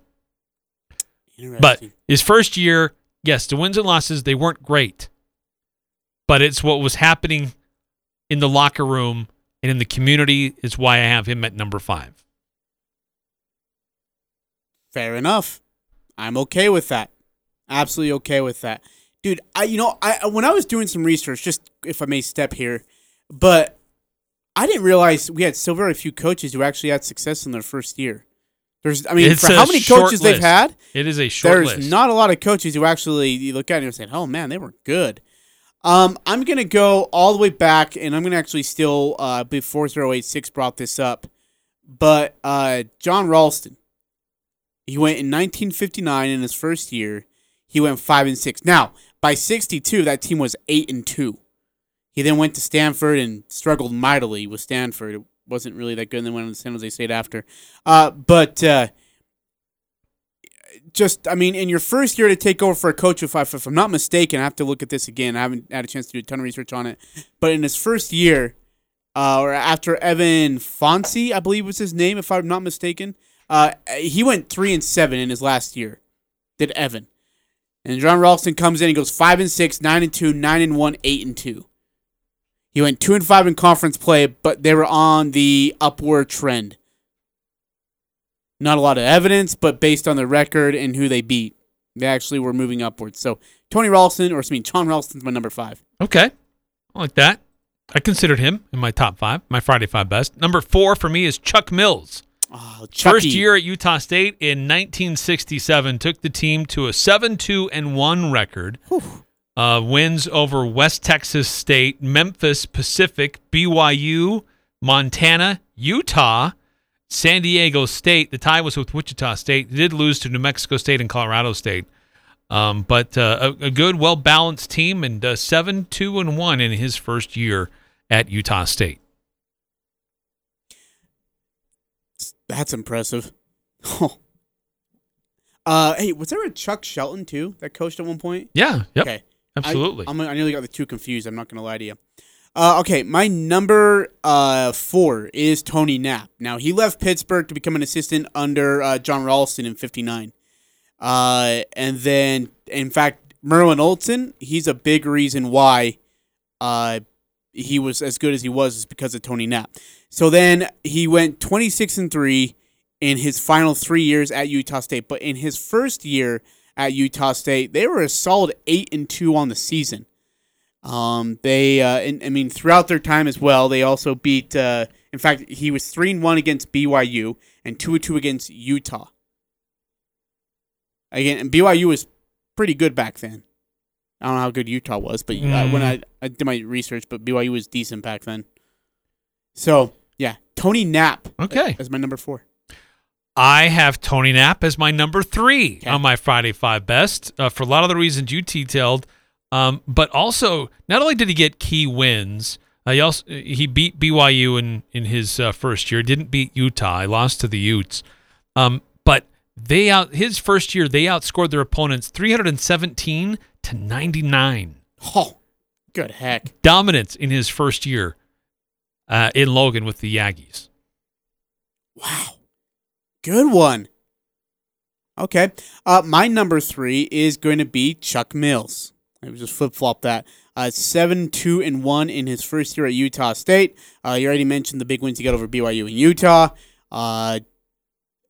But his first year, yes, the wins and losses, they weren't great. But it's what was happening in the locker room and in the community is why I have him at number five. Fair enough. I'm okay with that. Absolutely okay with that. Dude, I you know, I when I was doing some research, just if I may step here, but I didn't realize we had so very few coaches who actually had success in their first year. There's I mean, It's for how many coaches they've had, It is a short there's list. not a lot of coaches who actually you look at and say, "Oh man, they were good." Um, I'm gonna go all the way back, and I'm gonna actually still uh, before 086 brought this up, but uh, John Ralston, he went in 1959 in his first year. He went five and six. Now by 62, that team was eight and two. He then went to Stanford and struggled mightily with Stanford. Wasn't really that good. And then went to San Jose State after. Uh, but uh, just, I mean, in your first year to take over for a coach, if, I, if I'm not mistaken, I have to look at this again. I haven't had a chance to do a ton of research on it. But in his first year, uh, or after Evan Faunce, I believe was his name, if I'm not mistaken, uh, he went three and seven in his last year. Did Evan? And John Ralston comes in and goes five and six, nine and two, nine and one, eight and two. He went two and five in conference play, but they were on the upward trend. Not a lot of evidence, but based on the record and who they beat, they actually were moving upwards. So Tony Ralston, or I mean John Ralston's my number five. Okay. I like that. I considered him in my top five, my Friday Five best. Number four for me is Chuck Mills. Oh, First year at Utah State in 1967 took the team to a 7-2 and 1 record. Uh, wins over West Texas State, Memphis Pacific, BYU, Montana, Utah, San Diego State. The tie was with Wichita State. They did lose to New Mexico State and Colorado State. Um, but uh, a, a good, well balanced team and uh, 7 2 and 1 in his first year at Utah State. That's impressive. uh, hey, was there a Chuck Shelton too that coached at one point? Yeah, yep, Okay. Absolutely. I, I'm, I nearly got the two confused. I'm not going to lie to you. Uh, okay, my number uh, four is Tony Knapp. Now he left Pittsburgh to become an assistant under uh, John Ralston in '59, uh, and then in fact Merlin Olsen. He's a big reason why uh, he was as good as he was is because of Tony Knapp. So then he went 26 and three in his final three years at Utah State, but in his first year at Utah State, they were a solid eight and two on the season. Um, they, uh, and, I mean, throughout their time as well, they also beat. Uh, in fact, he was three and one against BYU and two and two against Utah. Again, and BYU was pretty good back then. I don't know how good Utah was, but uh, Mm. when I, I did my research, but BYU was decent back then. So yeah, Tony Knapp. Okay. as my number four. I have Tony Knapp as my number three on my Friday Five Best uh, for a lot of the reasons you detailed. Um, but also, not only did he get key wins, uh, he also he beat BYU in in his uh, first year. Didn't beat Utah. He lost to the Utes. Um, but they out his first year they outscored their opponents 317 to 99. Oh, good heck. Dominance in his first year uh, in Logan with the Aggies. Good one. Okay. Uh, my number three is going to be Chuck Mills. I just flip flop that. Uh, seven, two, and one in his first year at Utah State. Uh, you already mentioned the big wins he got over BYU in Utah. Uh,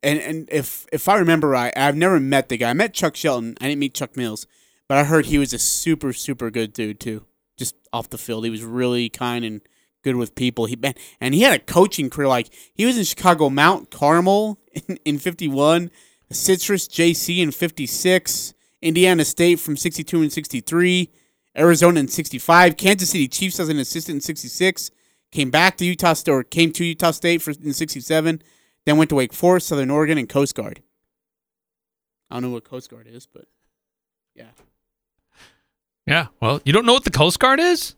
and and if if I remember right, I've never met the guy. I met Chuck Shelton. I didn't meet Chuck Mills, but I heard he was a super super good dude too. Just off the field, he was really kind and good with people. He and he had a coaching career. Like he was in Chicago Mount Carmel in, in fifty one, Citrus JC in fifty six, Indiana State from sixty two and sixty three, Arizona in sixty five, Kansas City Chiefs as an assistant in sixty six. Came back to Utah State or came to Utah State for in sixty seven. Then went to Wake Forest, Southern Oregon, and Coast Guard. I don't know what Coast Guard is, but yeah. Yeah. Well, you don't know what the Coast Guard is?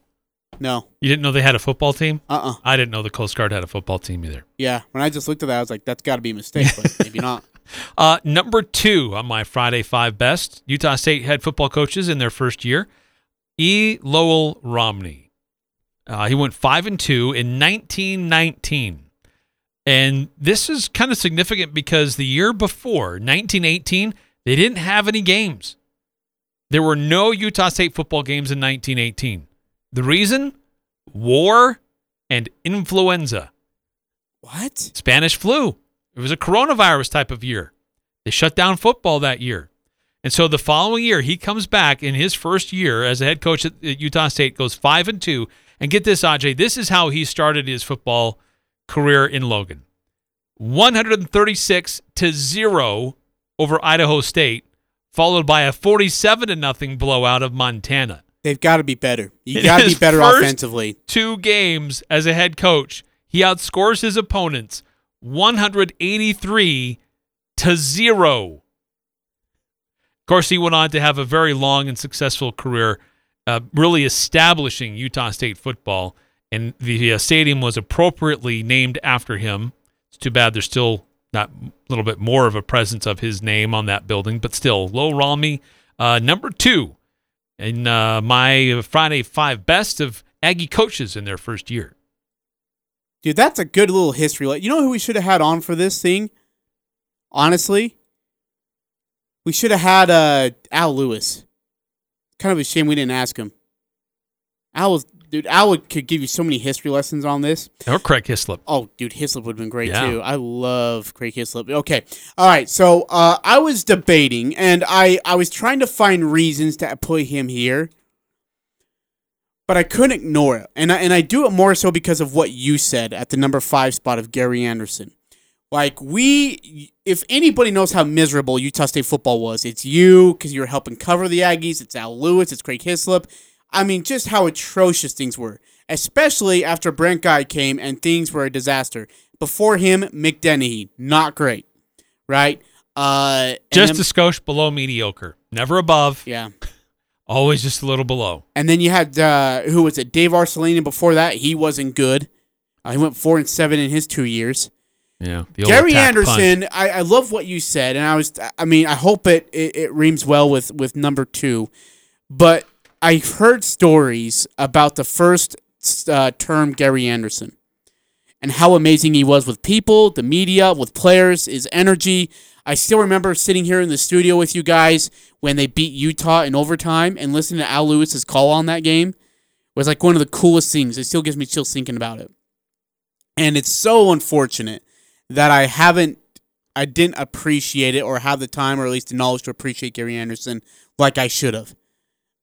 No. You didn't know they had a football team? Uh-uh. I didn't know the Coast Guard had a football team either. Yeah. When I just looked at that, I was like, that's got to be a mistake, but maybe not. Uh, number two on my Friday Five Best Utah State head football coaches in their first year, E. Lowell Romney. Uh, he went five and two in 1919. And this is kind of significant because the year before, 1918, they didn't have any games. There were no Utah State football games in 1918. The reason? War and influenza. What? Spanish flu. It was a coronavirus type of year. They shut down football that year. And so the following year, he comes back in his first year as a head coach at Utah State, goes five and two. And get this, Ajay, this is how he started his football career in Logan. 136 to 0 over Idaho State, followed by a 47 to nothing blowout of Montana. They've got to be better. You got to be better offensively. Two games as a head coach, he outscores his opponents 183 to 0. Of course, he went on to have a very long and successful career, uh, really establishing Utah State football. And the uh, stadium was appropriately named after him. It's too bad there's still not a little bit more of a presence of his name on that building, but still, Lowell Romney, uh, number two in uh, my Friday five best of Aggie coaches in their first year. Dude, that's a good little history. Like, you know who we should have had on for this thing? Honestly, we should have had uh, Al Lewis. Kind of a shame we didn't ask him. Al was, dude. Al could give you so many history lessons on this. Or Craig Hislop. Oh, dude, Hislop would have been great Yeah. too. I love Craig Hislop. Okay, all right. So uh, I was debating, and I I was trying to find reasons to put him here, but I couldn't ignore it, and I, and I do it more so because of what you said at the number five spot of Gary Anderson. Like we, if anybody knows how miserable Utah State football was, it's you because you were helping cover the Aggies. It's Al Lewis. It's Craig Hislop. I mean, just how atrocious things were, especially after Brent Guy came and things were a disaster. Before him, Mick Dennehy, not great, right? Uh, Just then- a skosh below mediocre. Never above. Yeah. Always just a little below. And then you had uh, who was it? Dave Arslanian. Before that, he wasn't good. Uh, he went four and seven in his two years. Yeah. Gary Anderson. I, I love what you said, and I was, I mean, I hope it, it, it reams well with with number two, but I've heard stories about the first uh, term Gary Anderson, and how amazing he was with people, the media, with players, his energy. I still remember sitting here in the studio with you guys when they beat Utah in overtime and listening to Al Lewis's call on that game was like one of the coolest things. It still gives me chills thinking about it. And it's so unfortunate that I haven't, I didn't appreciate it or have the time or at least the knowledge to appreciate Gary Anderson like I should have.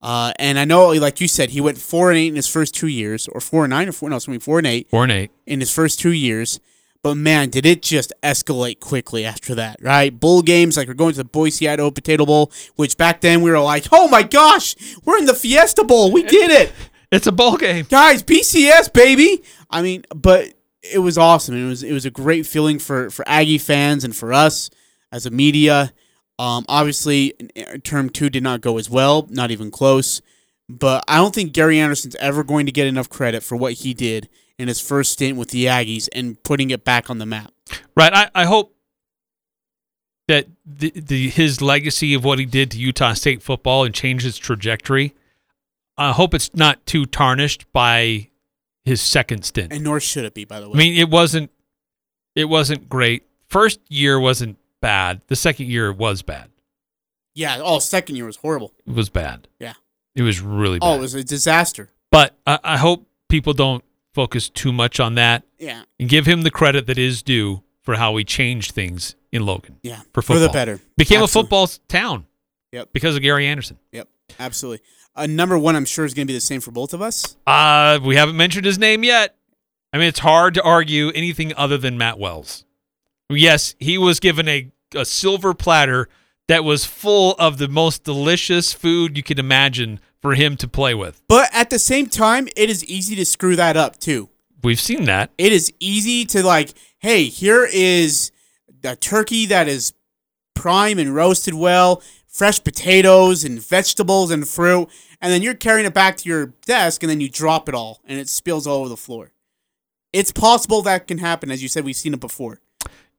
Uh, and I know, like you said, he went four and eight in his first two years, or four and nine, or four, no, something four and eight, Four and eight. in his first two years. But man, did it just escalate quickly after that, right? Bowl games, like we're going to the Boise Idaho Potato Bowl, which back then we were like, oh my gosh, we're in the Fiesta Bowl. We did it. It's a bowl game. Guys, BCS, baby. I mean, but it was awesome. It was it was a great feeling for, for Aggie fans and for us as a media. Um, obviously, term two did not go as well, not even close. But I don't think Gary Anderson's ever going to get enough credit for what he did in his first stint with the Aggies and putting it back on the map. Right. I, I hope that the, the his legacy of what he did to Utah State football and changed its trajectory. I hope it's not too tarnished by his second stint. And nor should it be, by the way. I mean, it wasn't it wasn't great. First year wasn't bad. The second year was bad. yeah, oh, second year was horrible. It was bad. Yeah. It was really bad. Oh, it was a disaster. But I, I hope people don't focus too much on that. Yeah. And give him the credit that is due for how he changed things in Logan. Yeah, For football. for the better. Became Absolutely. a football town. Yep. Because of Gary Anderson. Yep, absolutely. Uh, number one, I'm sure is going to be the same for both of us. Uh, we haven't mentioned his name yet. I mean, it's hard to argue anything other than Matt Wells. Yes, he was given a, a silver platter that was full of the most delicious food you could imagine for him to play with. But at the same time, it is easy to screw that up too. We've seen that. It is easy to like, hey, here is a turkey that is prime and roasted well, fresh potatoes and vegetables and fruit, and then you're carrying it back to your desk and then you drop it all and it spills all over the floor. It's possible that can happen, as you said. We've seen it before.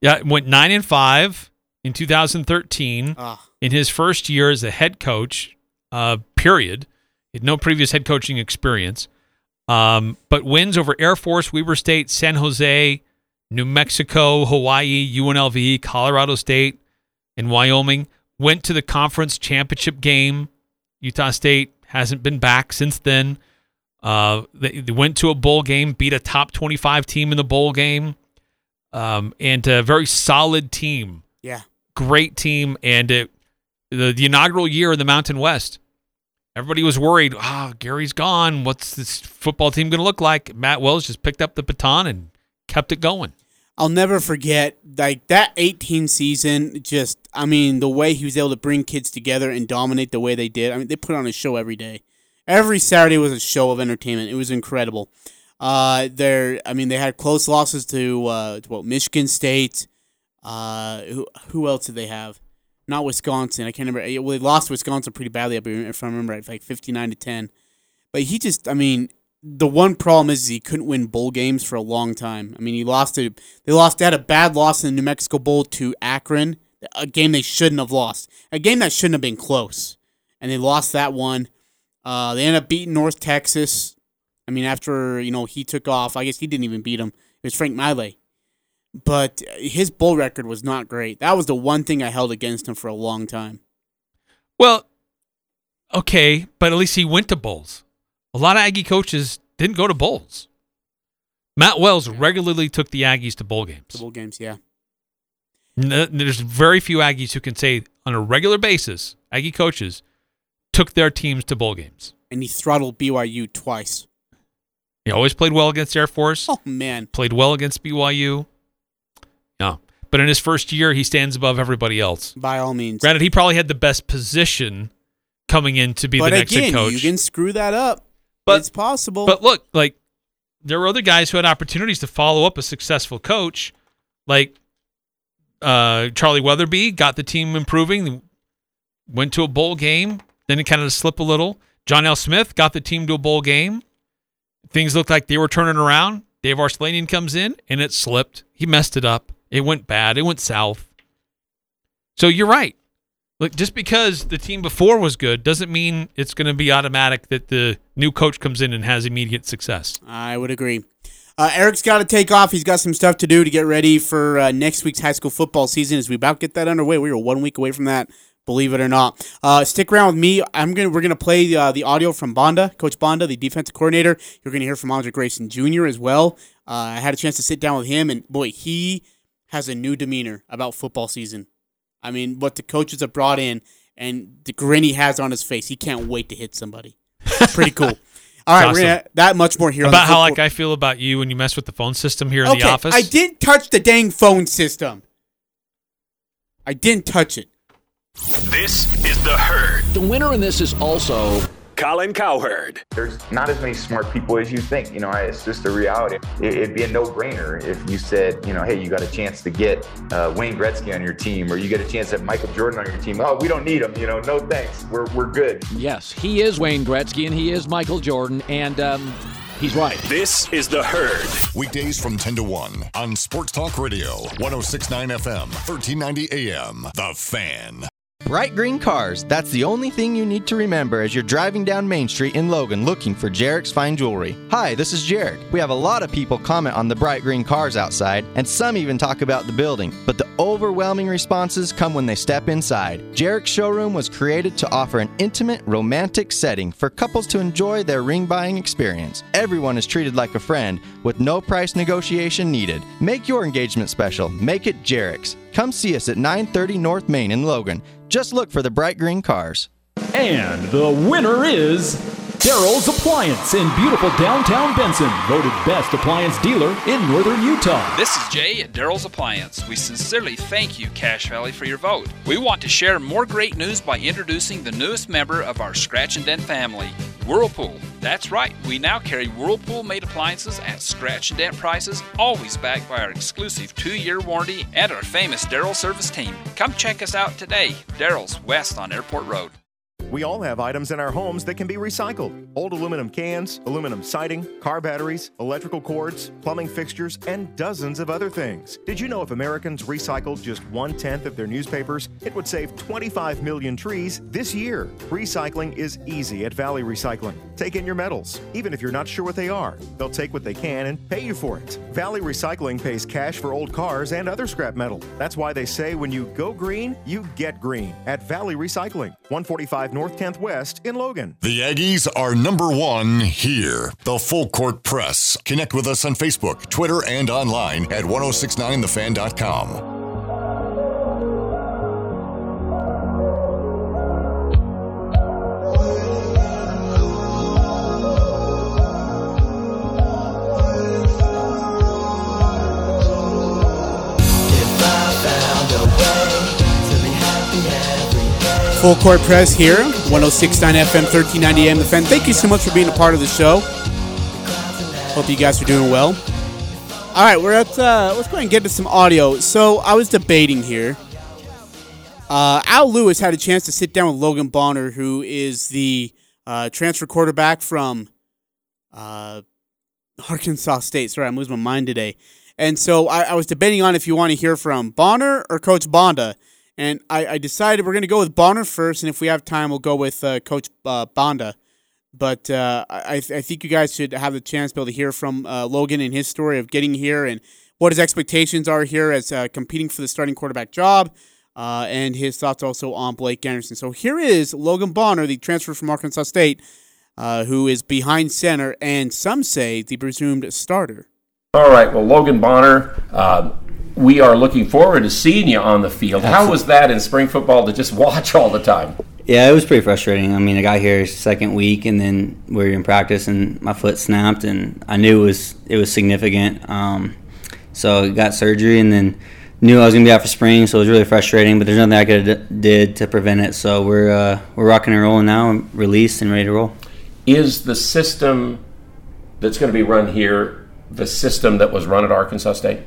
Yeah, went nine and five in 2013. Ah. In his first year as a head coach, uh, period. He had no previous head coaching experience. Um, but wins over Air Force, Weber State, San Jose, New Mexico, Hawaii, UNLV, Colorado State, and Wyoming. Went to the conference championship game. Utah State hasn't been back since then. Uh, they, they went to a bowl game, beat a top 25 team in the bowl game, um, and a very solid team. Yeah. Great team. And it, the, the inaugural year in the Mountain West, everybody was worried. Ah, Gary's gone. What's this football team going to look like? Matt Wells just picked up the baton and kept it going. I'll never forget like that 18 season. Just, I mean, the way he was able to bring kids together and dominate the way they did. I mean, they put on a show every day. Every Saturday was a show of entertainment. It was incredible. Uh, there, I mean, they had close losses to uh, to what Michigan State. Uh, who who else did they have? Not Wisconsin. I can't remember. Well, they lost Wisconsin pretty badly. If I remember right, like 59 to 10. But he just, I mean, the one problem is he couldn't win bowl games for a long time. I mean, he lost to they lost they had a bad loss in the New Mexico Bowl to Akron, a game they shouldn't have lost, a game that shouldn't have been close, and they lost that one. Uh, they ended up beating North Texas. I mean, after you know he took off, I guess he didn't even beat him. It was Frank Maile, but his bowl record was not great. That was the one thing I held against him for a long time. Well, okay, but at least he went to bowls. A lot of Aggie coaches didn't go to bowls. Matt Wells regularly took the Aggies to bowl games. The bowl games, yeah. There's very few Aggies who can say on a regular basis, Aggie coaches took their teams to bowl games. And he throttled BYU twice. He always played well against Air Force. Oh man, Played well against BYU. Yeah. But in his first year, he stands above everybody else. by all means. Granted, he probably had the best position coming in to be but the next again, head coach. you can screw that up. But- it's possible. But look, like there were other guys who had opportunities to follow up a successful coach, like uh, Charlie Weatherbie got the team improving, went to a bowl game, then it kind of slipped a little. John L. Smith got the team to a bowl game. Things looked like they were turning around. Dave Arslanian comes in and it slipped. He messed it up. It went bad. It went south. So you're right. Look, just because the team before was good doesn't mean it's going to be automatic that the new coach comes in and has immediate success. I would agree. Uh, Eric's got to take off. He's got some stuff to do to get ready for uh, next week's high school football season. As we about get that underway, we are one week away from that. Believe it or not. Uh, stick around with me. I'm gonna we're gonna play uh, the audio from Banda, Coach Banda, the defensive coordinator. You're gonna hear from Andre Grayson Jr. as well. Uh, I had a chance to sit down with him, and boy, he has a new demeanor about football season. I mean, what the coaches have brought in and the grin he has on his face, he can't wait to hit somebody. Pretty cool. All right, awesome. gonna that much more here. on About how like I feel about you when you mess with the phone system here in okay, the office. I didn't touch the dang phone system. I didn't touch it. This is the herd. The winner in this is also Colin Cowherd. There's not as many smart people as you think. You know, it's just a reality. It, it'd be a no-brainer if you said, you know, hey, you got a chance to get uh, Wayne Gretzky on your team, or you get a chance to have Michael Jordan on your team. Oh, we don't need him. You know, no thanks. We're we're good. Yes, he is Wayne Gretzky and he is Michael Jordan, and um, he's right. This is the herd. Weekdays from 10 to 1 on Sports Talk Radio, 1069 FM, 1390 AM. The Fan. Bright green cars, that's the only thing you need to remember as you're driving down Main Street in Logan looking for Jarek's Fine Jewelry. Hi, this is Jarek. We have a lot of people comment on the bright green cars outside, and some even talk about the building, but the overwhelming responses come when they step inside. Jarek's showroom was created to offer an intimate, romantic setting for couples to enjoy their ring buying experience. Everyone is treated like a friend with no price negotiation needed. Make your engagement special. Make it Jarek's. Come see us at 930 North Main in Logan. Just look for the bright green cars. And the winner is Daryl's Appliance in beautiful downtown Benson, voted best appliance dealer in northern Utah. This is Jay at Daryl's Appliance. We sincerely thank you, Cache Valley, for your vote. We want to share more great news by introducing the newest member of our Scratch and Dent family, Whirlpool. That's right, we now carry Whirlpool made appliances at scratch and dent prices, always backed by our exclusive two year warranty and our famous Daryl service team. Come check us out today. Daryl's West on Airport Road. We all have items in our homes that can be recycled old aluminum cans, aluminum siding, car batteries, electrical cords, plumbing fixtures, and dozens of other things. Did you know if Americans recycled just one tenth of their newspapers, it would save 25 million trees this year? Recycling is easy at Valley Recycling. Take in your metals, even if you're not sure what they are. They'll take what they can and pay you for it. Valley Recycling pays cash for old cars and other scrap metal. That's why they say when you go green, you get green at Valley Recycling, 145 North 10th West in Logan. The Aggies are number one here. The Full Court Press. Connect with us on Facebook, Twitter, and online at 1069thefan.com. Full court press here, 1069 FM, 1390 AM. The fan. Thank you so much for being a part of the show. Hope you guys are doing well. All right, we're at. Uh, let's go ahead and get to some audio. So I was debating here. Uh, Al Lewis had a chance to sit down with Logan Bonner, who is the uh, transfer quarterback from uh, Arkansas State. Sorry, I'm losing my mind today. And so I, I was debating on if you want to hear from Bonner or Coach Banda. And I, I decided we're going to go with Bonner first, and if we have time, we'll go with uh, Coach uh, Banda. But uh, I, I think you guys should have the chance to be able to hear from uh, Logan and his story of getting here and what his expectations are here as uh, competing for the starting quarterback job, uh, and his thoughts also on Blake Anderson. So here is Logan Bonner, the transfer from Arkansas State, who is behind center, and some say the presumed starter. All right. Well, Logan Bonner, we are looking forward to seeing you on the field. How was that in spring football to just watch all the time? Yeah, it was pretty frustrating. I mean, I got here second week, and then we were in practice, and my foot snapped, and I knew it was it was significant. Um, so I got surgery, and then knew I was gonna be out for spring, so it was really frustrating. But there's nothing I could have did to prevent it. So we're uh, we're rocking and rolling now, and released and ready to roll. Is the system that's going to be run here the system that was run at Arkansas State?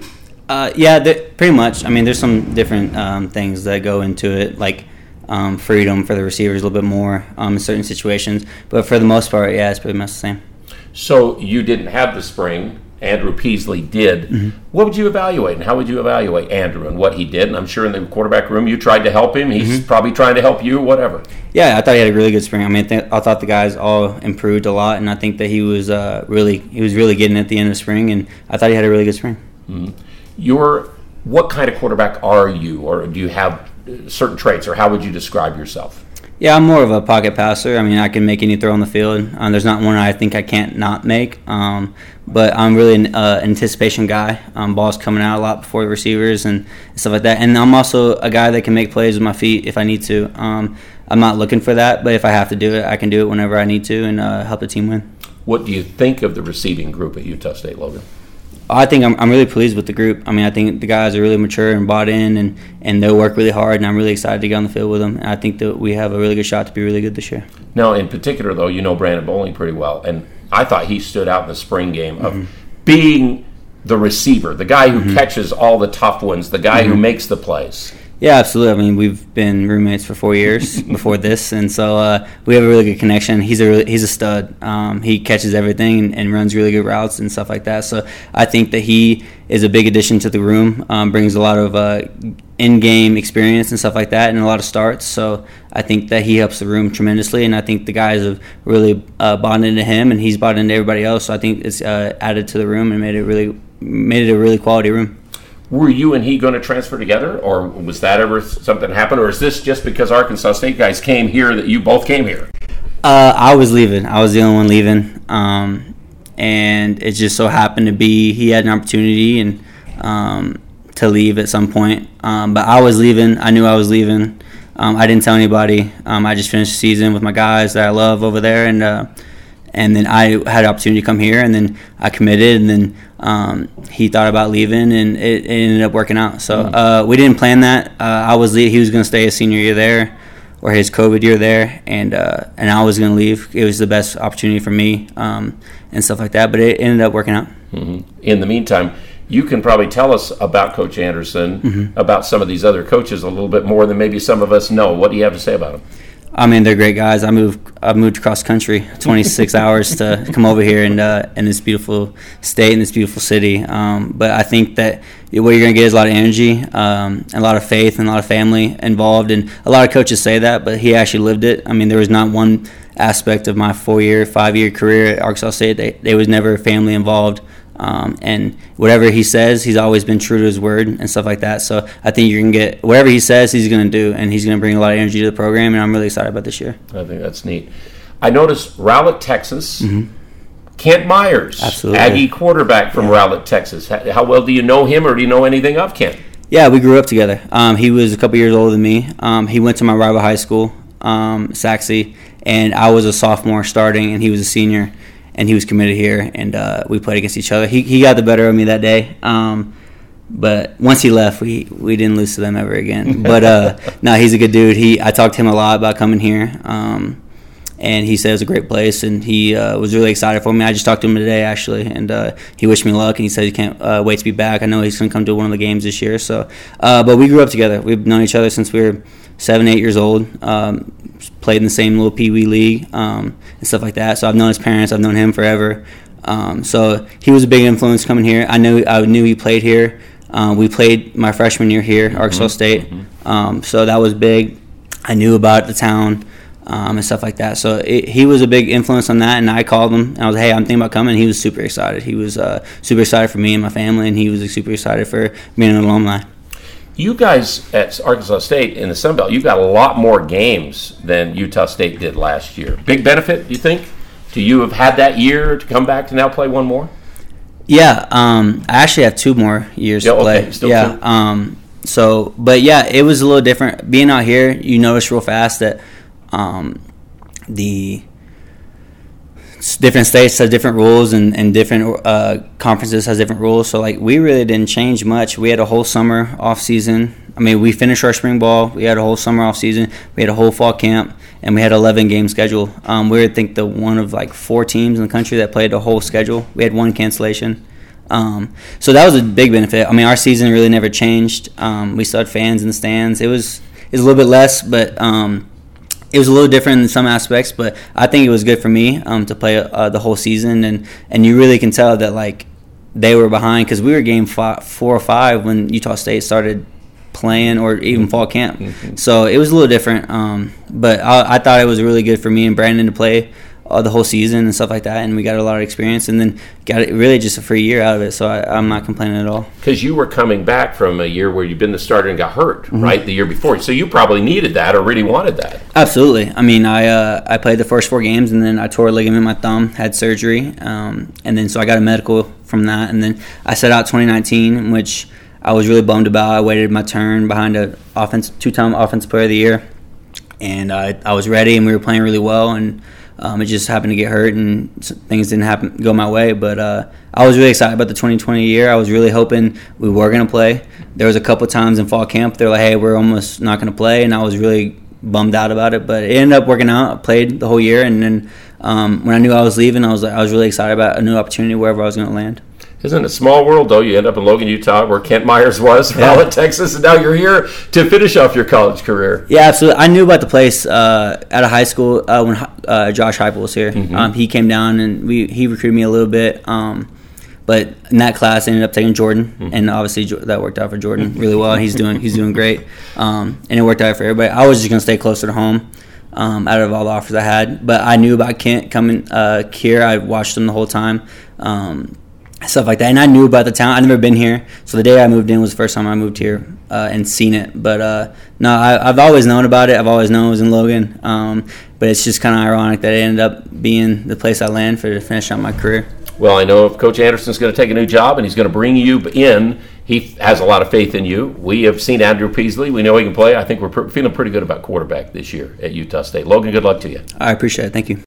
Uh, yeah, pretty much. I mean, there's some different um, things that go into it, like um, freedom for the receivers a little bit more um, in certain situations. But for the most part, yeah, it's pretty much the same. So you didn't have the spring. Andrew Peasley did. Mm-hmm. What would you evaluate, and how would you evaluate Andrew and what he did? And I'm sure in the quarterback room you tried to help him. He's Mm-hmm. probably trying to help you. Whatever. Yeah, I thought he had a really good spring. I mean, I, think, I thought the guys all improved a lot, and I think that he was uh, really he was really getting at the end of spring, and I thought he had a really good spring. Mhm. You're what kind of quarterback are you, or do you have certain traits, or how would you describe yourself? Yeah, I'm more of a pocket passer. I mean, I can make any throw on the field. Um, there's not one I think I can't not make. Um, but I'm really an uh, anticipation guy. Um, balls coming out a lot before the receivers and stuff like that. And I'm also a guy that can make plays with my feet if I need to. Um, I'm not looking for that, but if I have to do it, I can do it whenever I need to and uh, help the team win. What do you think of the receiving group at Utah State, Logan? I think I'm, I'm really pleased with the group. I mean, I think the guys are really mature and bought in, and, and they'll work really hard. And I'm really excited to get on the field with them. And I think that we have a really good shot to be really good this year. Now, in particular, though, you know Brandon Bowling pretty well, and I thought he stood out in the spring game of Mm-hmm. being the receiver, the guy who catches all the tough ones, the guy who Mhm. makes the plays. Yeah, absolutely. I mean, we've been roommates for four years before this, and so uh, we have a really good connection. He's a really, he's a stud. Um, he catches everything and, and runs really good routes and stuff like that. So I think that he is a big addition to the room. Um, brings a lot of uh, in-game experience and stuff like that, and a lot of starts. So I think that he helps the room tremendously, and I think the guys have really uh, bought into him, and he's bought into everybody else. So I think it's uh, added to the room and made it really made it a really quality room. Were you and he going to transfer together, or was that ever something happen, or is this just because Arkansas State guys came here that you both came here? Uh, I was leaving. I was the only one leaving, um, and it just so happened to be he had an opportunity and um, to leave at some point. Um, but I was leaving. I knew I was leaving. Um, I didn't tell anybody. Um, I just finished the season with my guys that I love over there, and uh, and then I had an opportunity to come here, and then I committed, and then um, he thought about leaving, and it, it ended up working out. So uh, we didn't plan that. Uh, I was le- he was going to stay his senior year there, or his COVID year there, and uh, and I was going to leave. It was the best opportunity for me, um, and stuff like that. But it ended up working out. hmm In the meantime, you can probably tell us about Coach Anderson, Mhm. about some of these other coaches a little bit more than maybe some of us know. What do you have to say about them? I mean, they're great guys. I moved I moved across country, 26 hours to come over here and uh, in this beautiful state in this beautiful city. Um, but I think that what you're gonna get is a lot of energy, um, and a lot of faith, and a lot of family involved. And a lot of coaches say that, but he actually lived it. I mean, there was not one aspect of my four year, five year career at Arkansas State that there was never family involved. Um, and whatever he says, he's always been true to his word and stuff like that. So I think you can get whatever he says, he's going to do, and he's going to bring a lot of energy to the program. And I'm really excited about this year. I think that's neat. I noticed Rowlett, Texas. Kent Myers, Mm-hmm. Absolutely. Aggie quarterback from Rowlett, Texas. How, how well do you know him, or do you know anything of Kent? Yeah, we grew up together. Um, he was a couple years older than me. Um, he went to my rival high school, um, Sachse, and I was a sophomore starting, and he was a senior, and he was committed here, and uh, we played against each other. He, he got the better of me that day. Um, but once he left, we, we didn't lose to them ever again. But uh, no, he's a good dude. He I talked to him a lot about coming here, um, and he said it was a great place, and he uh, was really excited for me. I just talked to him today actually, and uh, he wished me luck, and he said he can't uh, wait to be back. I know he's going to come to one of the games this year. So, uh, but we grew up together. We've known each other since we were seven, eight years old. Um, played in the same little pee wee league um, and stuff like that. So I've known his parents. I've known him forever. Um, so he was a big influence coming here. I knew I knew he played here. Uh, we played my freshman year here, Arkansas State. Um, so that was big. I knew about the town um, and stuff like that. So it, he was a big influence on that. And I called him and I was, hey, I'm thinking about coming. He was super excited. He was uh, super excited for me and my family, and he was super excited for being an alumni. You guys at Arkansas State in the Sun Belt, you've got a lot more games than Utah State did last year. Big benefit, do you think, to you have had that year to come back to now play one more? Yeah, um, I actually have two more years Yeah, to play. okay, still yeah, um, so but yeah, it was a little different. Being out here, you notice real fast that um, the different states have different rules and, and different uh, conferences has different rules. So like we really didn't change much. We had a whole summer off season. I mean, we finished our spring ball. We had a whole summer off season. We had a whole fall camp, and we had an 11 game schedule. Um, we were I think the one of like four teams in the country that played the whole schedule. We had one cancellation. Um, so that was a big benefit. I mean, our season really never changed. Um, we still had fans in the stands. It was it was a little bit less, but um, it was a little different in some aspects. But I think it was good for me um, to play uh, the whole season, and and you really can tell that like they were behind because we were game five, four or five when Utah State started playing or even fall camp. So it was a little different. Um, but I, I thought it was really good for me and Brandon to play uh, the whole season and stuff like that, and we got a lot of experience, and then got it really just a free year out of it. So I, I'm not complaining at all. Because you were coming back from a year where you've been the starter and got hurt, Mhm. right? The year before. So you probably needed that or really wanted that. Absolutely. I mean, I uh, I played the first four games, and then I tore a ligament in my thumb, had surgery, um, and then so I got a medical from that, and then I set out 2019, which I was really bummed about. I waited my turn behind a offense two-time offensive player of the year, and I I was ready, and we were playing really well, and Um, it just happened to get hurt, and things didn't happen go my way. But uh, I was really excited about the 2020 year. I was really hoping we were going to play. There was a couple times in fall camp they're like, "Hey, we're almost not going to play," and I was really bummed out about it. But it ended up working out. I played the whole year, and then um, when I knew I was leaving, I was like, I was really excited about a new opportunity wherever I was going to land. Isn't it a small world though? You end up in Logan, Utah, where Kent Myers was, Yeah. Texas, and now you're here to finish off your college career. Yeah, absolutely. I knew about the place uh, out of high school uh, when uh, Josh Heupel was here. Um, he came down and we he recruited me a little bit. Um, but in that class, I ended up taking Jordan, and obviously that worked out for Jordan really well. He's doing he's doing great, um, and it worked out for everybody. I was just gonna stay closer to home. Um, out of all the offers I had, but I knew about Kent coming uh, here. I watched him the whole time. Um, stuff like that. And I knew about the town. I'd never been here, so the day I moved in was the first time I moved here uh, and seen it. But uh, no, I, I've always known about it. I've always known it was in Logan. Um, but it's just kind of ironic that it ended up being the place I landed for to finish out my career. Well, I know if Coach Anderson's going to take a new job and he's going to bring you in, he has a lot of faith in you. We have seen Andrew Peasley. We know he can play. I think we're pr- feeling pretty good about quarterback this year at Utah State. Logan, good luck to you. I appreciate it. Thank you.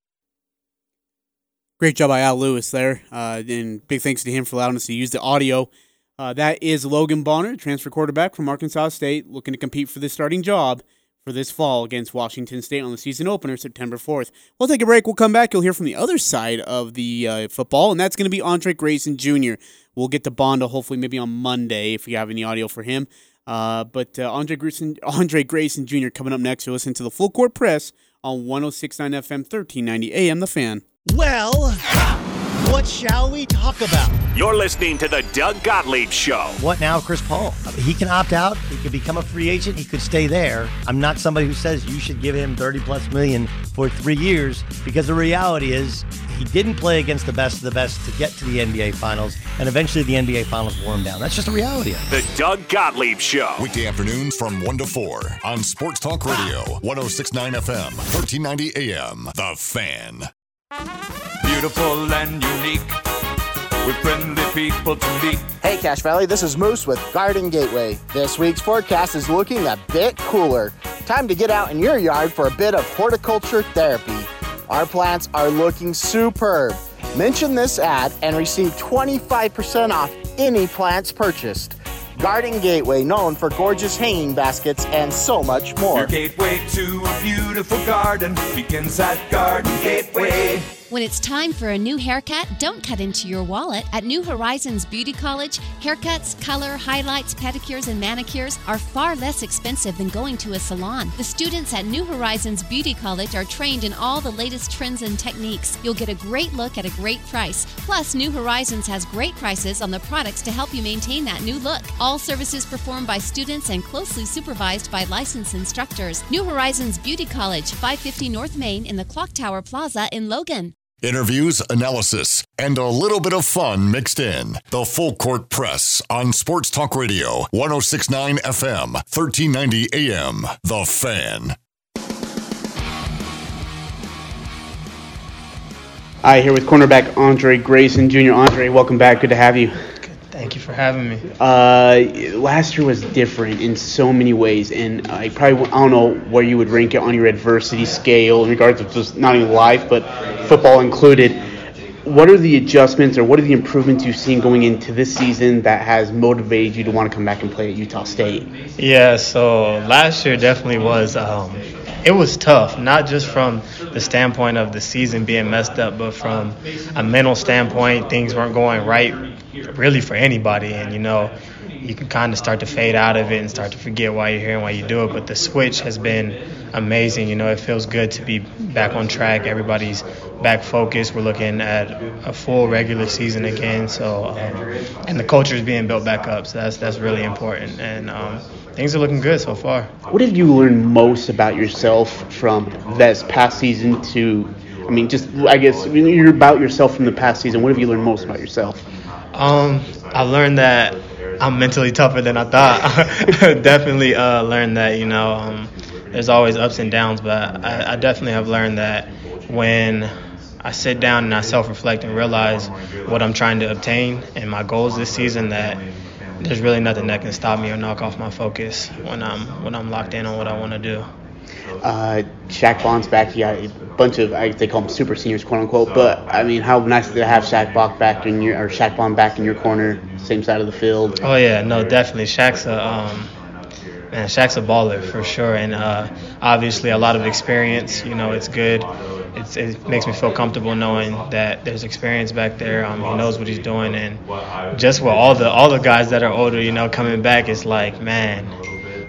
Great job by Al Lewis there. Uh, and big thanks to him for allowing us to use the audio. Uh, that is Logan Bonner, transfer quarterback from Arkansas State, looking to compete for the starting job for this fall against Washington State on the season opener, September 4th. We'll take a break. We'll come back. You'll hear from the other side of the uh, football, and that's going to be Andre Grayson Jr. We'll get to Banda hopefully maybe on Monday if we have any audio for him. Uh, but uh, Andre Grayson, Andre Grayson Jr. coming up next. You'll listen to the full court press on 106.9 FM, 1390 AM. The Fan. Well, what shall we talk about? You're listening to the Doug Gottlieb Show. What now, Chris Paul? He can opt out. He could become a free agent. He could stay there. I'm not somebody who says you should give him 30 plus million for three years because the reality is he didn't play against the best of the best to get to the NBA Finals, and eventually the NBA Finals wore him down. That's just the reality of it. The Doug Gottlieb Show. Weekday afternoons from 1 to 4 on Sports Talk Radio, 1069 FM, 1390 AM. The Fan. Beautiful and unique, with friendly people to meet. Hey Cache Valley, this is Moose with Garden Gateway. This week's forecast is looking a bit cooler. Time to get out in your yard for a bit of horticulture therapy. Our plants are looking superb. Mention this ad and receive 25% off any plants purchased. Garden Gateway, known for gorgeous hanging baskets and so much more. Your gateway to a beautiful garden begins at Garden Gateway. When it's time for a new haircut, don't cut into your wallet. At New Horizons Beauty College, haircuts, color, highlights, pedicures, and manicures are far less expensive than going to a salon. The students at New Horizons Beauty College are trained in all the latest trends and techniques. You'll get a great look at a great price. Plus, New Horizons has great prices on the products to help you maintain that new look. All services performed by students and closely supervised by licensed instructors. New Horizons Beauty College, 550 North Main in the Clock Tower Plaza in Logan. Interviews, analysis, and a little bit of fun mixed in. The Full Court Press on Sports Talk Radio, 1069 FM, 1390 AM. The Fan. Right, here with cornerback Andre Grayson Jr. Andre, welcome back. Good to have you. Thank you for having me. Uh, last year was different in so many ways, and I probably I don't know where you would rank it on your adversity scale in regards to just not even life, but football included. What are the adjustments or what are the improvements you've seen going into this season that has motivated you to want to come back and play at Utah State? Yeah, so last year definitely was. Um, it was tough, not just from the standpoint of the season being messed up, but from a mental standpoint, things weren't going right really for anybody. And, you know, you can kind of start to fade out of it and start to forget why you're here and why you do it. But the switch has been amazing. You know, it feels good to be back on track. Everybody's back focused. We're looking at a full regular season again. So, um, and the culture is being built back up. So that's that's really important. And um, things are looking good so far. What have you learned most about yourself from this past season to, I mean, just I guess you're about yourself from the past season. What have you learned most about yourself? Um, I learned that I'm mentally tougher than I thought. definitely uh, learned that, you know, um, there's always ups and downs, but I, I definitely have learned that when I sit down and I self-reflect and realize what I'm trying to obtain and my goals this season, that there's really nothing that can stop me or knock off my focus when I'm when I'm locked in on what I want to do. Uh, Shaq Bond's back. You got a bunch of I, they call them super seniors, quote unquote. But I mean, how nice to have Shaq Bond back in your or Shaq Bond back in your corner, same side of the field? Oh yeah, no, definitely. Shaq's a um, man. Shaq's a baller for sure, and uh, obviously a lot of experience. You know, it's good. It's, it makes me feel comfortable knowing that there's experience back there. Um, he knows what he's doing, and just with all the all the guys that are older, you know, coming back, it's like, man,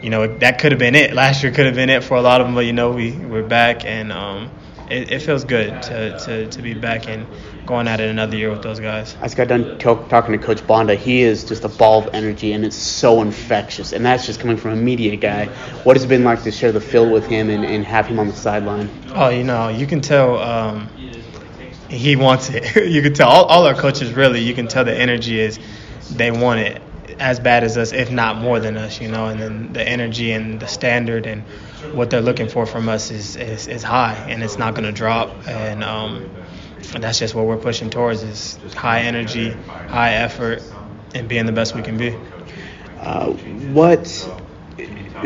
you know, that could have been it. Last year could have been it for a lot of them, but you know, we we're back, and um, it, it feels good to, to, to be back and going at it another year with those guys. I just got done to- talking to Coach Banda. He is just a ball of energy, and it's so infectious. And that's just coming from a media guy. What has it been like to share the field with him and, and have him on the sideline? Oh, you know, you can tell um, he wants it. you can tell all, all our coaches really. You can tell the energy is they want it as bad as us, if not more than us. You know, and then the energy and the standard and what they're looking for from us is is, is high, and it's not going to drop. And um, that's just what we're pushing towards: is high energy, high effort, and being the best we can be. Uh, what?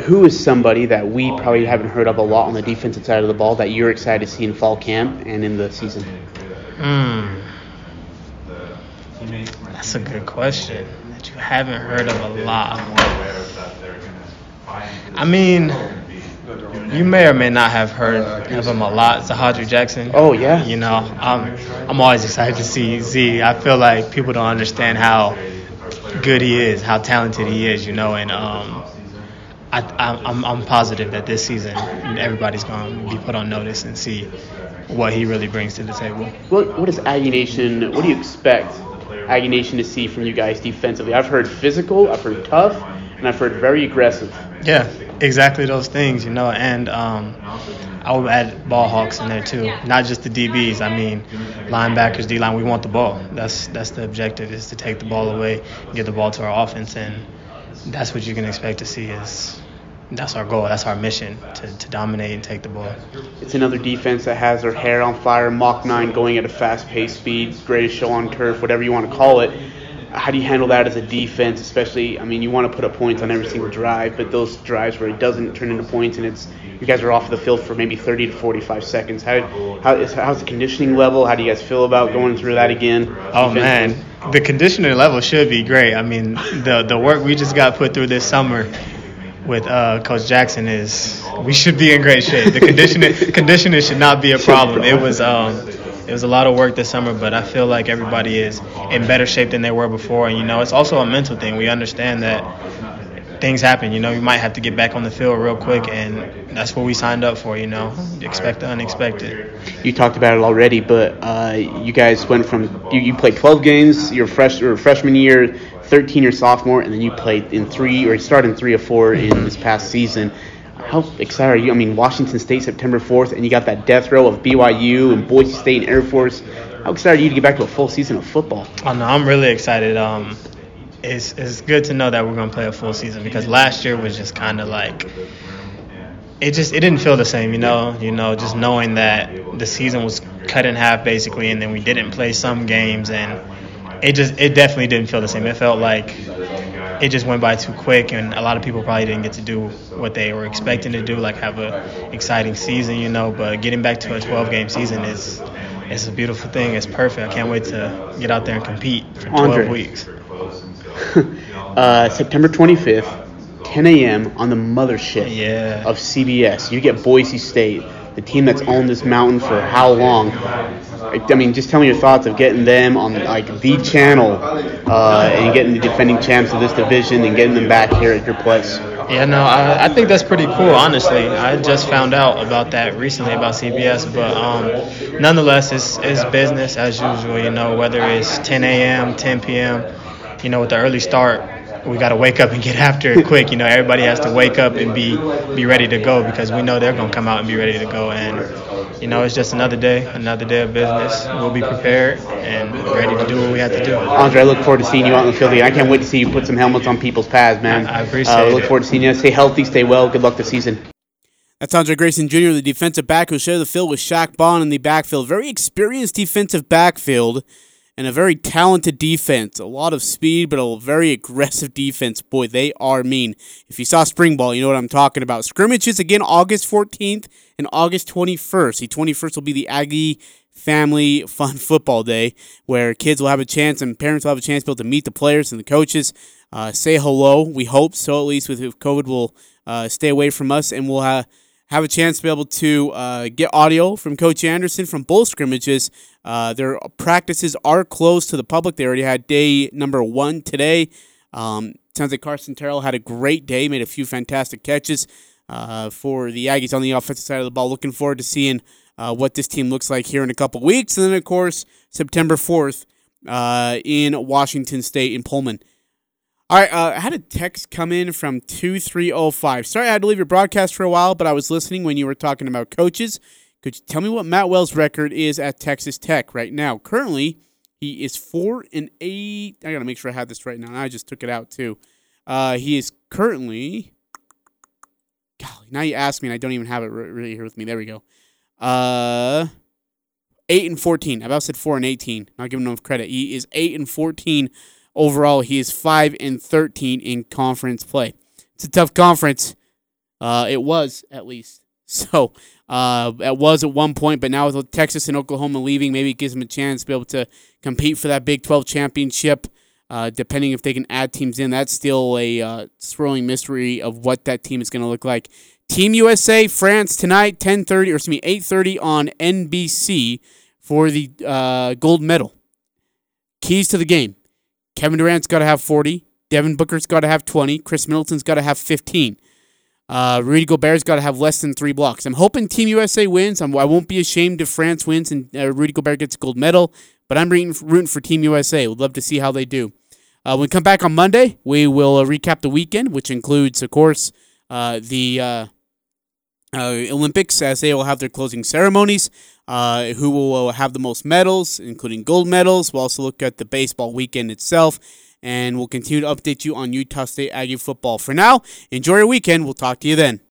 Who is somebody that we probably haven't heard of a lot on the defensive side of the ball that you're excited to see in fall camp and in the season? Hmm. That's a good question that you haven't heard of a lot. I mean, you may or may not have heard of him a lot. Zahodri Jackson. Oh yeah. You know, I'm I'm always excited to see Z. I feel like people don't understand how good he is, how talented he is. You know, and um, I, I'm I'm positive that this season everybody's going to be put on notice and see what he really brings to the table. What what is Aggie Nation? What do you expect Aggie Nation to see from you guys defensively? I've heard physical, I've heard tough, and I've heard very aggressive. Yeah, exactly those things, you know, and um, I would add ball hawks in there too. Not just the DBs. I mean, linebackers, D line. We want the ball. That's that's the objective is to take the ball away, get the ball to our offense, and that's what you can expect to see. Is that's our goal. That's our mission to, to dominate and take the ball. It's another defense that has their hair on fire, Mach 9 going at a fast pace speed, greatest show on turf, whatever you want to call it. How do you handle that as a defense, especially? I mean, you want to put up points on every single drive, but those drives where it doesn't turn into points and it's you guys are off the field for maybe 30 to 45 seconds. How, how is, how's the conditioning level? How do you guys feel about going through that again? Oh man, the conditioning level should be great. I mean, the the work we just got put through this summer with uh, Coach Jackson is we should be in great shape. The conditioning conditioning should not be a problem. It was um, it was a lot of work this summer, but I feel like everybody is in better shape than they were before. And you know, it's also a mental thing. We understand that things happen. You know, you might have to get back on the field real quick, and that's what we signed up for. You know, expect the unexpected. You talked about it already, but uh, you guys went from you, you played 12 games your fresh or freshman year, 13 your sophomore, and then you played in three or you started in three or four in this past season. How excited are you? I mean, Washington State September 4th, and you got that death row of BYU and Boise State and Air Force. How excited are you to get back to a full season of football? Oh no, I'm really excited. Um, it's it's good to know that we're gonna play a full season because last year was just kind of like it just it didn't feel the same, you know. You know, just knowing that the season was cut in half basically, and then we didn't play some games, and it just it definitely didn't feel the same. It felt like it just went by too quick, and a lot of people probably didn't get to do what they were expecting to do, like have a exciting season, you know. But getting back to a 12 game season is it's a beautiful thing. It's perfect. I can't wait to get out there and compete for 12 Andre. weeks. uh, September 25th, 10 a.m. on the mothership Yeah. of CBS. You get Boise State, the team that's owned this mountain for how long? I mean, just tell me your thoughts of getting them on like the channel uh, and getting the defending champs of this division and getting them back here at your place. Yeah, no, I, I think that's pretty cool. Honestly, I just found out about that recently about CBS, but um, nonetheless, it's it's business as usual. You know, whether it's 10 a.m., 10 p.m. You know, with the early start, we got to wake up and get after it quick. You know, everybody has to wake up and be be ready to go because we know they're gonna come out and be ready to go. And you know, it's just another day, another day of business. We'll be prepared and ready to do what we have to do. Andre, I look forward to seeing you out in the field. again. I can't wait to see you put some helmets on people's pads, man. I appreciate uh, I Look forward to seeing you. Stay healthy, stay well. Good luck this season. That's Andre Grayson Jr., the defensive back who shared the field with Shaq Bond in the backfield. Very experienced defensive backfield. And a very talented defense. A lot of speed, but a very aggressive defense. Boy, they are mean. If you saw spring ball, you know what I'm talking about. Scrimmages again August 14th and August 21st. The 21st will be the Aggie Family Fun Football Day, where kids will have a chance and parents will have a chance to be able to meet the players and the coaches, uh, say hello. We hope so, at least with if COVID will uh, stay away from us, and we'll have have a chance to be able to uh, get audio from Coach Anderson from both scrimmages. Uh, their practices are closed to the public. They already had day number one today. Um, sounds like Carson Terrell had a great day, made a few fantastic catches uh, for the Aggies on the offensive side of the ball. Looking forward to seeing uh, what this team looks like here in a couple weeks. And then, of course, September 4th uh, in Washington State in Pullman. All right, uh, I had a text come in from 2305. Sorry I had to leave your broadcast for a while, but I was listening when you were talking about coaches. Could you tell me what Matt Wells' record is at Texas Tech right now? Currently, he is 4 and 8. I got to make sure I have this right now. I just took it out too. Uh, he is currently. Golly, now you ask me, and I don't even have it really here with me. There we go. Uh, 8 and 14. I've about said 4 and 18. Not giving him enough credit. He is 8 and 14 Overall, he is 5 and 13 in conference play. It's a tough conference. Uh, it was, at least. So, uh, it was at one point, but now with Texas and Oklahoma leaving, maybe it gives them a chance to be able to compete for that Big 12 championship. Uh, depending if they can add teams in, that's still a uh, swirling mystery of what that team is going to look like. Team USA, France tonight, 10:30 or excuse me, 8:30 on NBC for the uh, gold medal. Keys to the game: Kevin Durant's got to have 40. Devin Booker's got to have 20. Khris Middleton's got to have 15. Uh, Rudy Gobert's got to have less than three blocks. I'm hoping Team USA wins. I'm, I will not be ashamed if France wins and uh, Rudy Gobert gets a gold medal, but I'm rooting, rooting for Team USA. Would love to see how they do. Uh, when we come back on Monday, we will uh, recap the weekend, which includes, of course, uh, the uh, Olympics as they will have their closing ceremonies. who will have the most medals, including gold medals. We'll also look at the baseball weekend itself and we'll continue to update you on Utah State Aggie football. For now, enjoy your weekend. We'll talk to you then.